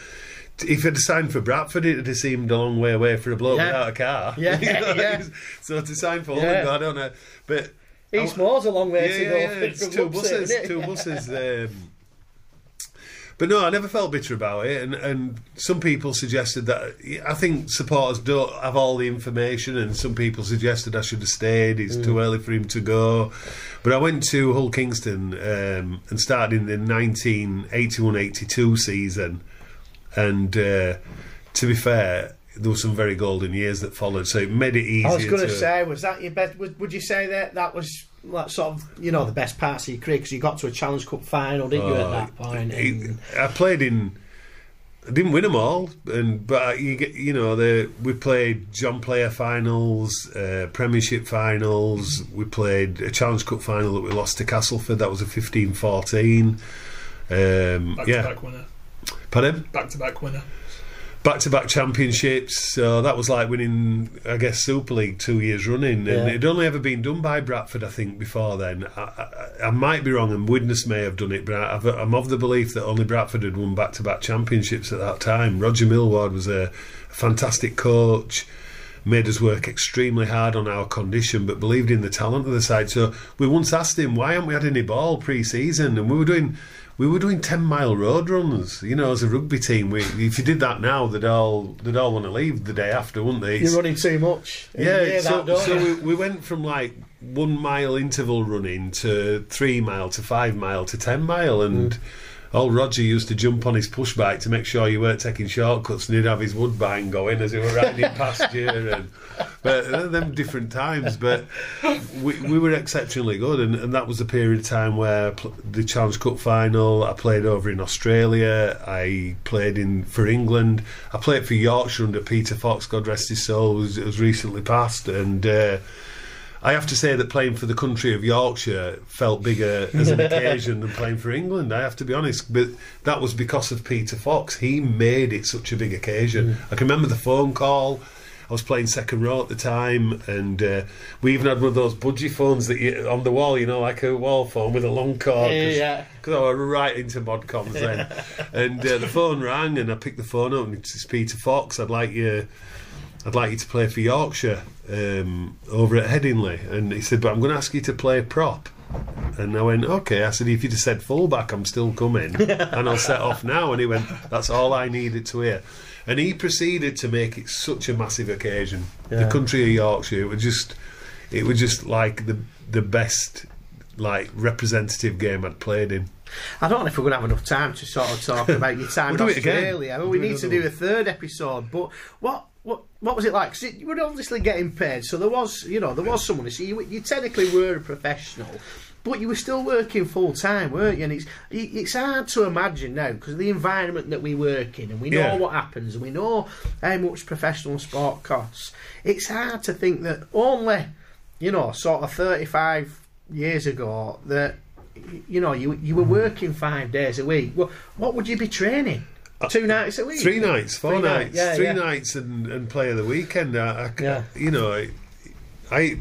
If I'd signed for Bradford, it'd have seemed a long way away for a bloke Yeah. without a car. Yeah, You know, yeah. So to sign for. Holland, I don't know. But that? Eastmoor's a long way to go. yeah, It's two buses, it? two buses. Um, but no, I never felt bitter about it, and, and some people suggested that I think supporters don't have all the information, and some people suggested I should have stayed. It's Mm. too early for him to go, but I went to Hull Kingston um, and started in the 1981-82 season, and uh, to be fair. There were some very golden years that followed, so it made it easier. I was going to to say, was that your best? Would, would you say that that was like sort of you know the best parts of your career because you got to a Challenge Cup final, didn't you, at Oh, that point? it- And, I played in. I didn't win them all, and but you get you know the we played John Player finals, uh, Premiership finals. We played a Challenge Cup final that we lost to Castleford. That was a 15-14. Um, Back yeah, to back winner. pardon. Back to back winner. Back-to-back championships. So that was like winning, I guess, Super League two years running, and Yeah. it'd only ever been done by Bradford, I think, before then. I, I, I might be wrong, and Widnes may have done it, but I've, I'm of the belief that only Bradford had won back-to-back championships at that time. Roger Millward was a, fantastic coach. Made us work extremely hard on our condition, but believed in the talent of the side. So we once asked him, "Why haven't we had any ball pre-season?" And we were doing we were doing ten mile road runs. You know, as a rugby team, we, if you did that now, they'd all they'd all want to leave the day after, wouldn't they? You're running too much. Yeah, so, that, so we, we went from like one mile interval running to three mile to five mile to ten mile, and Mm. Old Roger used to jump on his push bike to make sure you weren't taking shortcuts, and he'd have his woodbine going as he were riding past you. And, but uh, them different times, but we, we were exceptionally good, and, and that was the period of time where pl- the Challenge Cup final. I played over in Australia. I played in for England. I played for Yorkshire under Peter Fox, God rest his soul, who's, who's recently passed, and. Uh, I have to say that playing for the country of Yorkshire felt bigger as an occasion than playing for England. I have to be honest, but that was because of Peter Fox. He made it such a big occasion. I can remember the phone call. I was playing second row at the time, and uh, we even had one of those budgie phones that you, on the wall, you know, like a wall phone with a long cord. Yeah. Because I was right into modcoms then. and uh, the phone rang, and I picked the phone up, and it's Peter Fox. I'd like you. I'd like you to play for Yorkshire um, over at Headingley. And he said, but I'm going to ask you to play prop. And I went, okay. I said, if you'd have said fullback, I'm still coming. and I'll set off now. And he went, that's all I needed to hear. And he proceeded to make it such a massive occasion. The country of Yorkshire, it was just, it was just like the the best, like representative game I'd played in. I don't know if we're going to have enough time to sort of talk about your time We'll do it again. Australia. I mean, we need to do a third episode. But what what was it like? 'Cause you were obviously getting paid, so there was you know there was someone. So you, you technically were a professional. But you were still working full time, weren't you? And it's it's hard to imagine now because the environment that we work in, and we know Yeah. what happens, and we know how much professional sport costs. It's hard to think that only, you know, sort of thirty five years ago that you know you you were mm. working five days a week. Well, what would you be training? Two nights a week. Uh, Three nights, four Three nights, nights, yeah, three yeah. nights, and, and play of the weekend. I, I Yeah. you know, I, I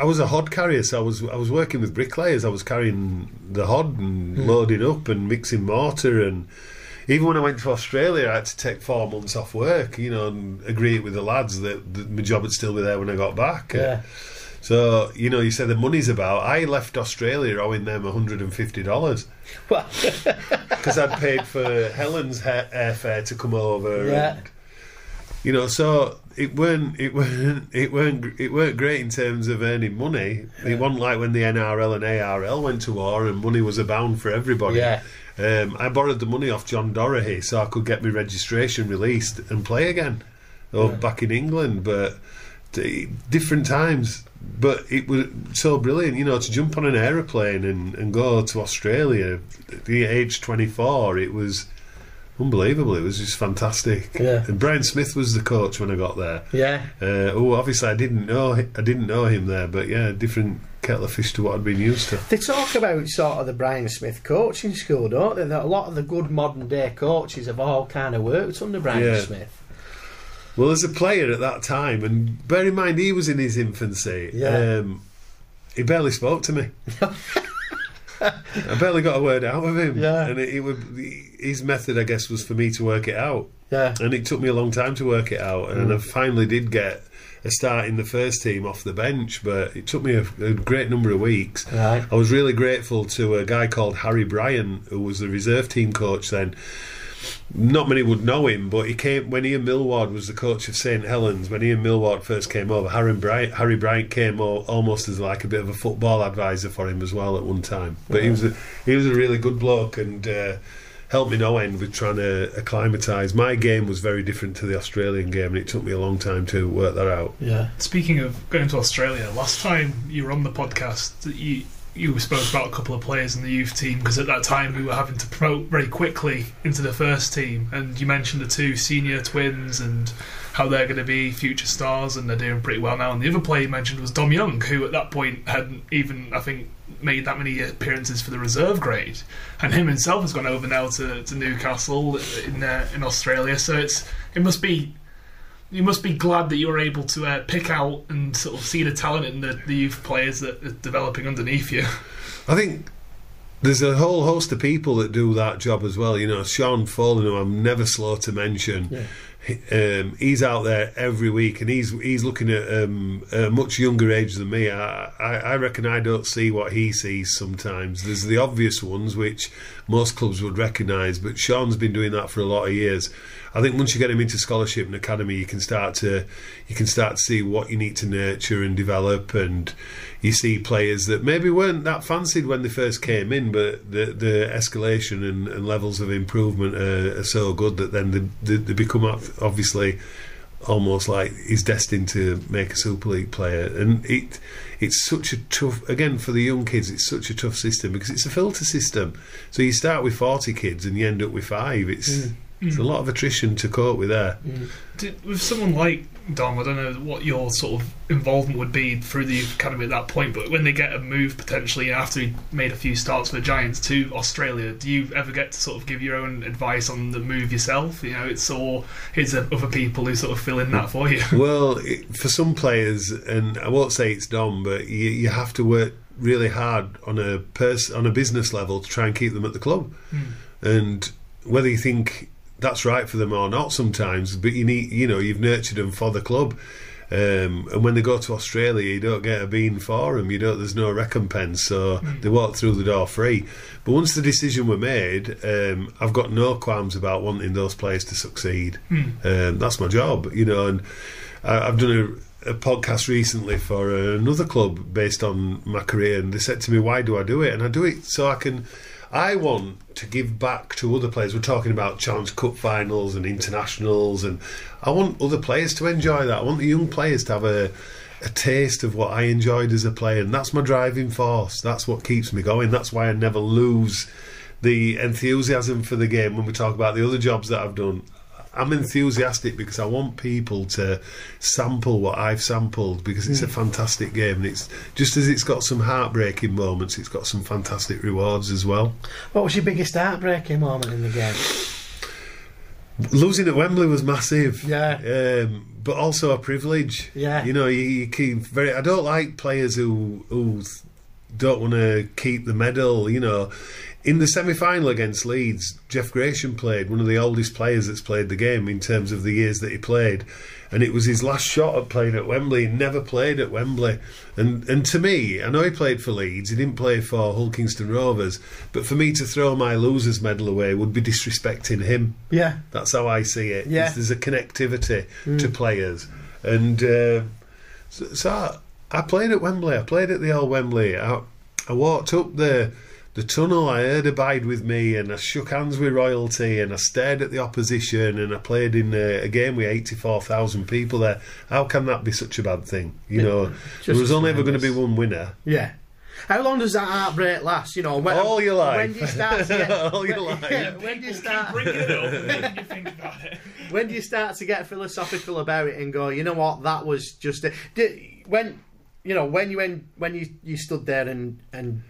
I was a hod carrier, so I was I was working with bricklayers. I was carrying the hod and Hmm. loading up and mixing mortar, and even when I went to Australia, I had to take four months off work, you know, and agree it with the lads that, that my job would still be there when I got back. Yeah. So, you know, you said the money's about. I left Australia owing them $150 Well, because I'd paid for Helen's airfare to come over. Yeah. And, you know, so it weren't it weren't it weren't it weren't great in terms of earning money. It wasn't like when the NRL and ARL went to war and money was abound for everybody. Yeah. Um, I borrowed the money off John Dorahy so I could get my registration released and play again, or Yeah. back in England. But different times. But it was so brilliant, you know, to jump on an aeroplane and, and go to Australia at the age twenty four. It was unbelievable. It was just fantastic. Yeah. And Brian Smith was the coach when I got there. yeah. Uh, oh, obviously I didn't know I didn't know him there, but yeah, different kettle of fish to what I'd been used to. They talk about sort of the Brian Smith coaching school, don't they? That a lot of the good modern day coaches have all kind of worked under Brian Yeah. Smith. Well, as a player at that time, and bear in mind he was in his infancy. Yeah. Um, he barely spoke to me. I barely got a word out of him. Yeah. And it, it would his method, I guess, was for me to work it out, Yeah. and it took me a long time to work it out. And Mm. I finally did get a start in the first team off the bench, but it took me a, a great number of weeks. Right. I was really grateful to a guy called Harry Bryan, who was the reserve team coach then. Not many would know him, but he came when Ian Millward was the coach of St Helens. When Ian Millward first came over, Harry Bryant, Harry Bryant came o- almost as like a bit of a football advisor for him as well at one time. But he was a, he was a really good bloke and uh, helped me no end with trying to acclimatise. My game was very different to the Australian game, and it took me a long time to work that out. Yeah. Speaking of going to Australia, last time you were on the podcast, you you spoke about a couple of players in the youth team because at that time we were having to promote very quickly into the first team, and you mentioned the two senior twins and how they're going to be future stars, and they're doing pretty well now. And the other player you mentioned was Dom Young, who at that point hadn't even, I think, made that many appearances for the reserve grade, and him himself has gone over now to, to Newcastle in uh, in Australia. So it's it must be you must be glad that you were able to uh, pick out and sort of see the talent in the, the youth players that are developing underneath you. I think there's a whole host of people that do that job as well. You know, Sean Follen, who I'm never slow to mention. Yeah. Um, he's out there every week, and he's he's looking at um, a much younger age than me. I, I, I reckon I don't see what he sees sometimes. There's the obvious ones which most clubs would recognise, but Sean's been doing that for a lot of years. I think once you get him into scholarship and academy, you can start to you can start to see what you need to nurture and develop, and you see players that maybe weren't that fancied when they first came in, but the the escalation and, and levels of improvement are, are so good that then they, they, they become obviously almost like he's destined to make a Super League player, and it it's such a tough again for the young kids. It's such a tough system because it's a filter system. So you start with forty kids and you end up with five. It's hmm. It's a hmm. lot of attrition to cope with there. Hmm. Did, with someone like Dom, I don't know what your sort of involvement would be through the academy at that point, but when they get a move potentially after he made a few starts for the Giants to Australia, do you ever get to sort of give your own advice on the move yourself? You know, it's all is there other people who sort of fill in that for you? Well, it, for some players, and I won't say it's Dom, but you, you have to work really hard on a pers- on a business level to try and keep them at the club. Hmm. And whether you think that's right for them or not, sometimes, but you need, you know, you've nurtured them for the club. Um, and when they go to Australia, you don't get a bean for them. You don't. There's no recompense, so they walk through the door free. But once the decision were made, um, I've got no qualms about wanting those players to succeed. Um, that's my job, you know. And I, I've done a, a podcast recently for another club based on my career, and they said to me, "Why do I do it?" And I do it so I can. I want to give back to other players. We're talking about Challenge Cup finals and internationals, and I want other players to enjoy that. I want the young players to have a a taste of what I enjoyed as a player, and that's my driving force. That's what keeps me going. That's why I never lose the enthusiasm for the game when we talk about the other jobs that I've done. I'm enthusiastic because I want people to sample what I've sampled because it's a fantastic game and it's just as it's got some heartbreaking moments, it's got some fantastic rewards as well. What was your biggest heartbreaking moment in the game? Losing at Wembley was massive. Yeah. Um, but also a privilege. Yeah. You know, you, you keep very. I don't like players who who don't want to keep the medal. You know, in the semi final against Leeds, Jeff Grayshon played, one of the oldest players that's played the game in terms of the years that he played. And it was his last shot at playing at Wembley. He never played at Wembley. And and to me, I know he played for Leeds, he didn't play for Hull Kingston Rovers, but for me to throw my loser's medal away would be disrespecting him. Yeah. That's how I see it. Yeah. There's a connectivity to players. And uh, so, so I, I played at Wembley. I played at the old Wembley. I, I walked up the the tunnel. I heard Abide with me, and I shook hands with royalty, and I stared at the opposition, and I played in a, a game with eighty four thousand people there. How can that be such a bad thing? You know, there was only ever going to be one winner. Yeah. How long does that heartbreak last? You know, when, All your life. When do you start to get, All your when, life. when do you start? bringing it up and making you think about it. when do you start to get philosophical about it and go, you know what, that was just a, did, when you know when you when, when you, you stood there and and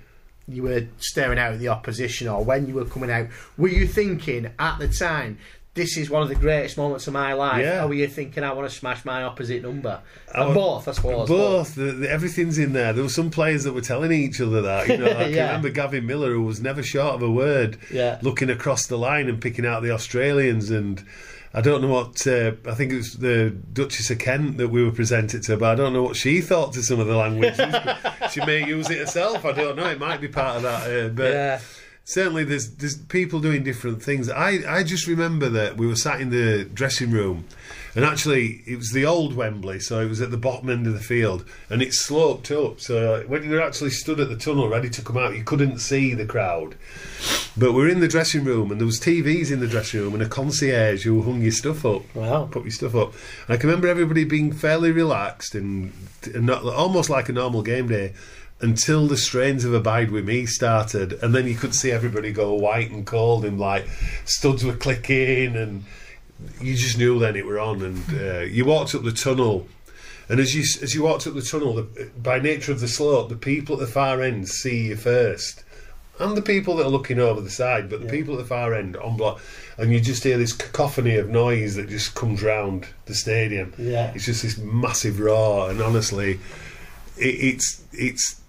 you were staring out at the opposition or when you were coming out, were you thinking at the time? This is one of the greatest moments of my life. Yeah. Or were you thinking, I want to smash my opposite number? I both, I suppose. Both, the, the, everything's in there. There were some players that were telling each other that. You know, I can Yeah. remember Gavin Miller, who was never short of a word, Yeah. looking across the line and picking out the Australians. And I don't know what uh, I think it was the Duchess of Kent that we were presented to, but I don't know what she thought to some of the language. she may use it herself. I don't know. It might be part of that. Uh, but Yeah. certainly there's there's people doing different things. I, I just remember that we were sat in the dressing room and actually it was the old Wembley, so it was at the bottom end of the field and it sloped up. So uh, when you were actually stood at the tunnel ready to come out, you couldn't see the crowd. But we're in the dressing room and there was TVs in the dressing room and a concierge who hung your stuff up Wow. put your stuff up. And I can remember everybody being fairly relaxed and, and not, almost like a normal game day until the strains of Abide With Me started. And then you could see everybody go white and cold and like studs were clicking and you just knew then it were on. And uh, you walked up the tunnel. And as you as you walked up the tunnel, the, by nature of the slope, the people at the far end see you first, and the people that are looking over the side. But the people at the far end on block, and you just hear this cacophony of noise that just comes round the stadium. Yeah. It's just this massive roar, and honestly, it, it's it's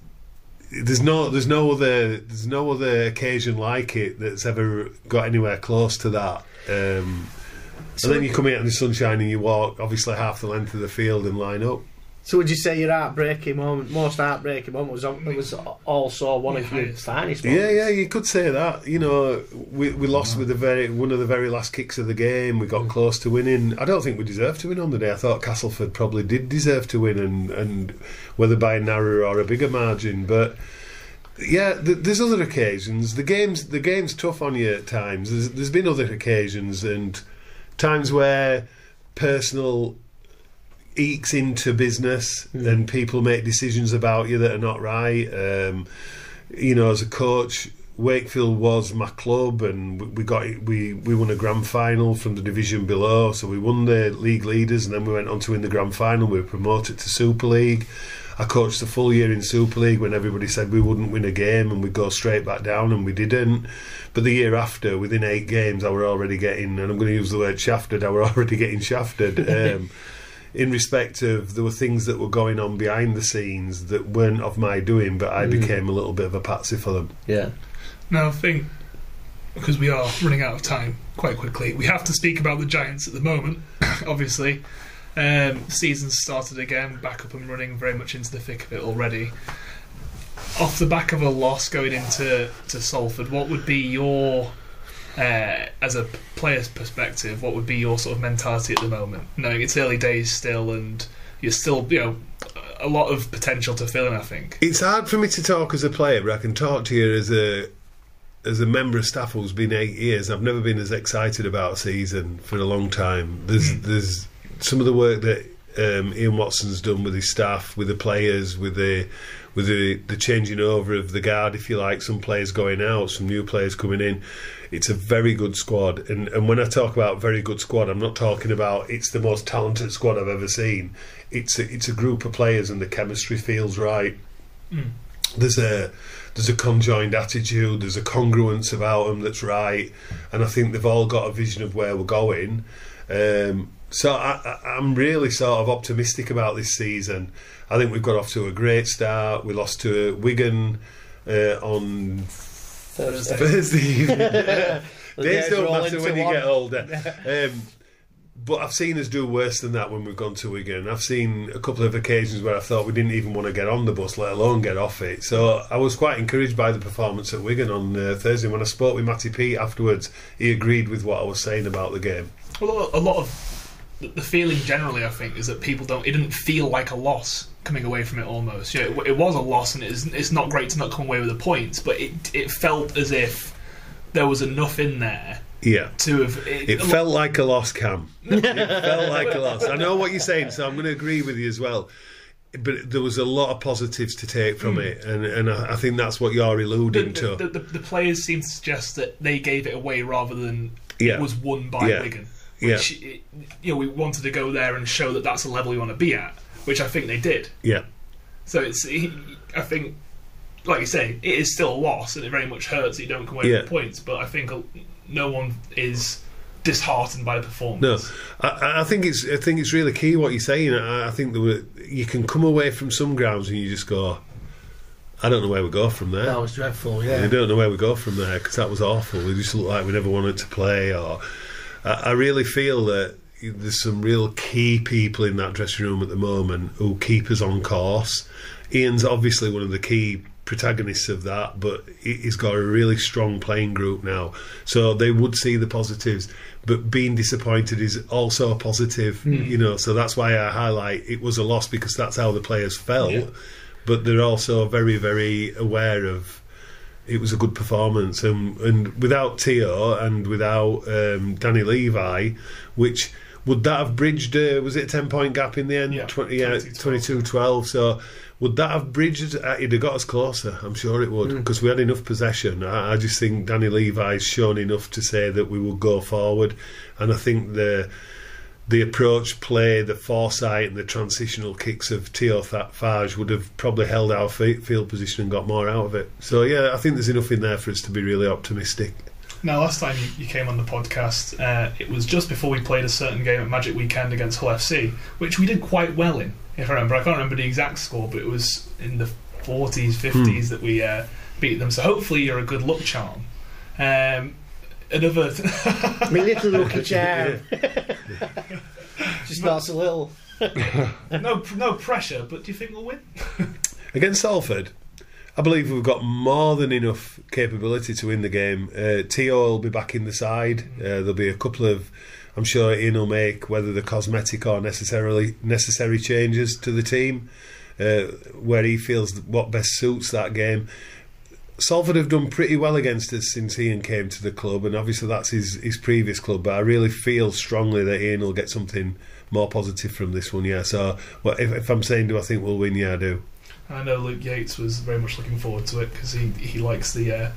there's no there's no other there's no other occasion like it that's ever got anywhere close to that. Um, So and then you come out in the sunshine and you walk obviously half the length of the field and line up. So would you say your heartbreaking moment, most heartbreaking moment, was was also one of your Highest. finest Yeah, moments? yeah, you could say that. You know, we we lost with the very one of the very last kicks of the game. We got close to winning. I don't think we deserved to win on the day. I thought Castleford probably did deserve to win, and and whether by a narrower or a bigger margin, but. Yeah, th- there's other occasions. The game's the game's tough on you at times. There's, there's been other occasions and times where personal ekes into business and people make decisions about you that are not right. Um, you know, as a coach, Wakefield was my club, and we- we got we we won a grand final from the division below. So we won the league leaders, and then we went on to win the grand final. We were promoted to Super League. I coached the full year in Super League when everybody said we wouldn't win a game and we'd go straight back down, and we didn't. But the year after, within eight games, I were already getting, and I'm going to use the word shafted. I were already getting shafted. Um, in respect of there were things that were going on behind the scenes that weren't of my doing, but I became a little bit of a patsy for them. Yeah. Now, I think because we are running out of time quite quickly, we have to speak about the Giants at the moment. obviously, um, season's started again, back up and running, very much into the thick of it already. Off the back of a loss going into to Salford, what would be your, uh, as a player's perspective, what would be your sort of mentality at the moment? Knowing it's early days still, and you're still, you know, a lot of potential to fill in. I think. It's hard for me to talk as a player, but I can talk to you as a as a member of staff who's been eight years. I've never been as excited about a season for a long time. There's there's some of the work that um, Ian Watson's done with his staff, with the players, with the with the, the changing over of the guard, if you like, some players going out, some new players coming in. It's a very good squad, and and when I talk about very good squad, I'm not talking about it's the most talented squad I've ever seen. It's a, it's a group of players, and the chemistry feels right there's a there's a conjoined attitude, there's a congruence about them that's right, and I think they've all got a vision of where we're going. Um, so I, I, I'm really sort of optimistic about this season. I think we've got off to a great start. We lost to Wigan uh, on Thursday. Thursday evening. Days days don't matter into when you one. get older. Um, but I've seen us do worse than that when we've gone to Wigan. I've seen a couple of occasions where I thought we didn't even want to get on the bus, let alone get off it. So I was quite encouraged by the performance at Wigan on uh, Thursday. When I spoke with Matty Peet afterwards, he agreed with what I was saying about the game. Well, a lot of the- the feeling generally, I think, is that people don't. It didn't feel like a loss coming away from it. Almost, yeah, it, it was a loss, and it's it's not great to not come away with the points, but it it felt as if there was enough in there Yeah. to have. It, It felt like a loss, Cam. It felt like a loss. I know what you're saying, so I'm going to agree with you as well. But there was a lot of positives to take from hmm. it, and, and I I think that's what you're the, alluding to. the, the, the players seem to suggest that they gave it away rather than Yeah. it was won by Yeah. Wigan. Yeah. Which, it, you know, we wanted to go there and show that that's the level you want to be at, which I think they did. yeah, So it's, I think, like you say, it is still a loss, and it very much hurts that you don't come away Yeah. with points. But I think no one is disheartened by the No, performance. I, I think it's I think it's really key what you're saying. I, I think there were, you can come away from some grounds and you just go, I don't know where we go from there. That was dreadful, Yeah, I don't know where we go from there because that was awful. We just looked like we never wanted to play. Or I, I really feel that there's some real key people in that dressing room at the moment who keep us on course. Ian's obviously one of the key protagonists of that, but he- he's got a really strong playing group now, so they would see the positives. But being disappointed is also a positive, hmm. you know. So that's why I highlight it was a loss because that's how the players felt. Yeah. But they're also very, very aware of it was a good performance, and and without Theo and without um, Danny Levi, which would that have bridged? Uh, was it a ten point gap in the end? Yeah, 20, yeah, 22-12. 22-12. So would that have bridged? Uh, it'd have got us closer. I'm sure it would because we had enough possession. I, I just think Danny Levi's shown enough to say that we will go forward, and I think the the approach play, the foresight, and the transitional kicks of Theo Fages would have probably held our fi- field position and got more out of it. So yeah, I think there's enough in there for us to be really optimistic. Now, last time you, you came on the podcast, uh, it was just before we played a certain game at Magic Weekend against Hull FC, which we did quite well in, if I remember. I can't remember the exact score, but it was in the 40s, 50s that we uh, beat them. So hopefully you're a good luck charm. Um, another. My little lucky charm. Just starts a little. no, no pressure, but do you think we'll win? Against Salford, I believe we've got more than enough capability to win the game. Uh, Theo will be back in the side. Uh, there'll be a couple of, I'm sure Ian will make whether the cosmetic or necessarily necessary changes to the team, uh, where he feels what best suits that game. Salford have done pretty well against us since Ian came to the club, and obviously that's his, his previous club. But I really feel strongly that Ian will get something more positive from this one. Yeah. So, well, if, if I'm saying do I think we'll win? Yeah, I do. I know Luke Yates was very much looking forward to it because he, he likes the uh,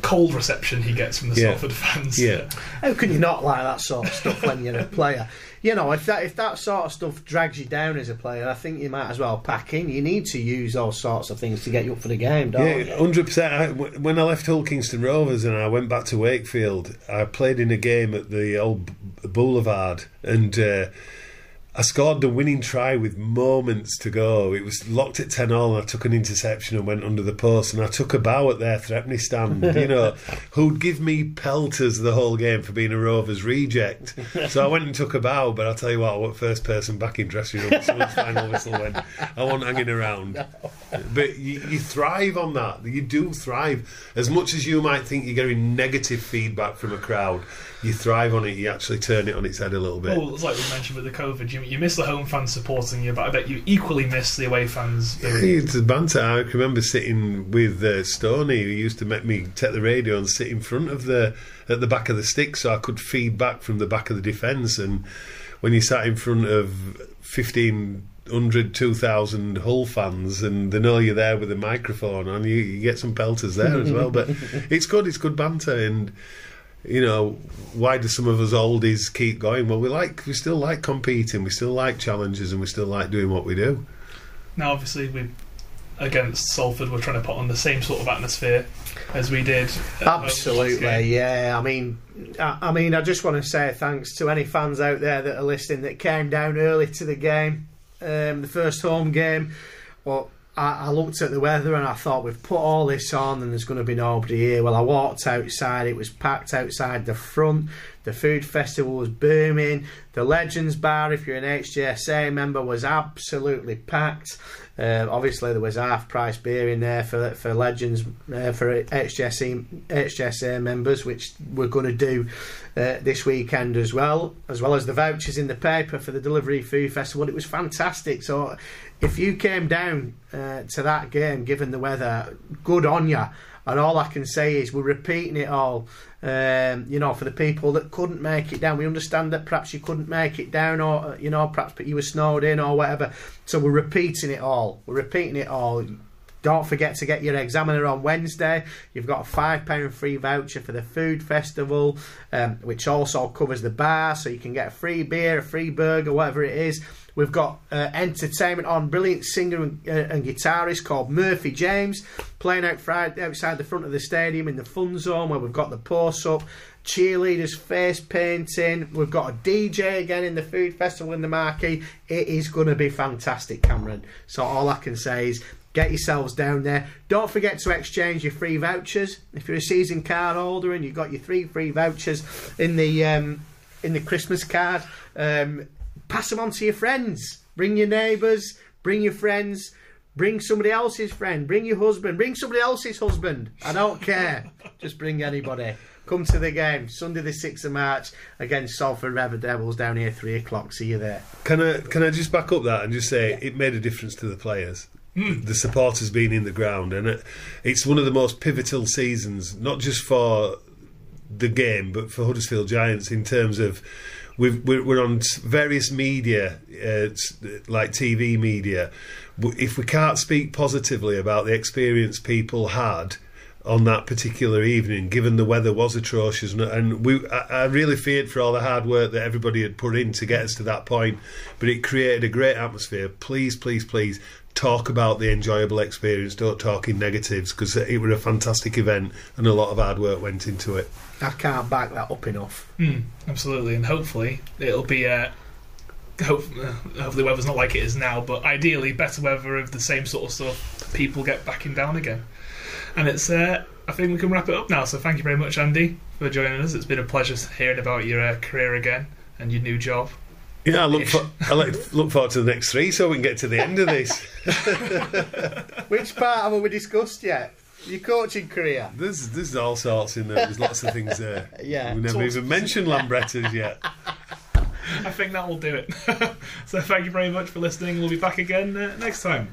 cold reception he gets from the Yeah. Salford fans. Yeah. How can you not like that sort of stuff when you're a player? You know, if that if that sort of stuff drags you down as a player, I think you might as well pack in. You need to use those sorts of things to get you up for the game, don't Yeah, you? hundred percent. When I left Hull Kingston Rovers and I went back to Wakefield, I played in a game at the old Boulevard, and uh, I scored the winning try with moments to go. It was locked at ten all, and I took an interception and went under the post, and I took a bow at their Threpney stand. You know, who'd give me pelters the whole game for being a Rovers reject. So I went and took a bow, but I'll tell you what, I was first person back in dressing room. Someone's final whistle went. I wasn't hanging around. But you, you thrive on that. You do thrive. As much as you might think you're getting negative feedback from a crowd, you thrive on it. You actually turn it on its head a little bit. Well, it's like we mentioned with the COVID, you, you miss the home fans supporting you, but I bet you equally miss the away fans. Yeah, it's a banter. I remember sitting with uh, Stoney, who used to make me take the radio and sit in front of the at the back of the stick, so I could feed back from the back of the defence. And when you sat in front of fifteen hundred, two thousand Hull fans, and they know you're there with a microphone and you, you get some pelters there as well. But it's good. It's good banter, and you know, why do some of us oldies keep going? Well, we like, we still like competing, we still like challenges, and we still like doing what we do. Now, obviously, we against Salford, we're trying to put on the same sort of atmosphere as we did. at home last Absolutely, yeah. I mean, I, I mean, I just want to say thanks to any fans out there that are listening that came down early to the game, um, the first home game. But I, I looked at the weather and I thought we've put all this on and there's going to be nobody here. Well, I walked outside. It was packed outside the front. The food festival was booming. The Legends Bar, if you're an HJSA member, was absolutely packed. Uh, obviously, there was half price beer in there for for Legends uh, for HJSA members, which we're going to do uh, this weekend as well, as well as the vouchers in the paper for the Delivery Food Festival. It was fantastic. So, if you came down uh, to that game, given the weather, good on you. And all I can say is we're repeating it all. Um, you know, for the people that couldn't make it down, we understand that perhaps you couldn't make it down, or you know, perhaps but you were snowed in or whatever. So we're repeating it all. We're repeating it all. Don't forget to get your examiner on Wednesday. You've got a five pound free voucher for the food festival, um, which also covers the bar, so you can get a free beer, a free burger, whatever it is. We've got uh, entertainment on. Brilliant singer and, uh, and, guitarist called Murphy James playing out Friday, outside the front of the stadium in the fun zone where we've got the posts up. Cheerleaders face painting. We've got a DJ again in the food festival in the marquee. It is going to be fantastic, Cameron. So all I can say is get yourselves down there. Don't forget to exchange your free vouchers. If you're a season card holder and you've got your three free vouchers in the um, in the Christmas card. Um, pass them on to your friends. Bring your neighbours, bring your friends, bring somebody else's friend, bring your husband, bring somebody else's husband. I don't care. Just bring anybody. Come to the game Sunday the sixth of March against Salford Red Devils down here three o'clock. See you there. Can I can I just back up that and just say it made a difference to the players. Mm. The supporters being in the ground, and it, it's one of the most pivotal seasons, not just for the game, but for Huddersfield Giants in terms of we're, we're on various media, uh, like TV media. If we can't speak positively about the experience people had on that particular evening, given the weather was atrocious, and we, I, I really feared for all the hard work that everybody had put in to get us to that point, but it created a great atmosphere. Please, please, please talk about the enjoyable experience. Don't talk in negatives because it was a fantastic event and a lot of hard work went into it. I can't back that up enough. Mm, absolutely, and hopefully it'll be. Uh, hope, uh, hopefully, weather's not like it is now, but ideally, better weather of the same sort of stuff. People get backing down again, and it's. Uh, I think we can wrap it up now. So thank you very much, Andy, for joining us. It's been a pleasure hearing about your uh, career again and your new job. Yeah, I look, for, I look, look forward to the next three so we can get to the end of this. Which part haven't we discussed yet? Your coaching career. There's there's all sorts in there. There's lots of things there. yeah. We never even mentioned Lambrettas yet. I think that will do it. so thank you very much for listening. We'll be back again uh, next time.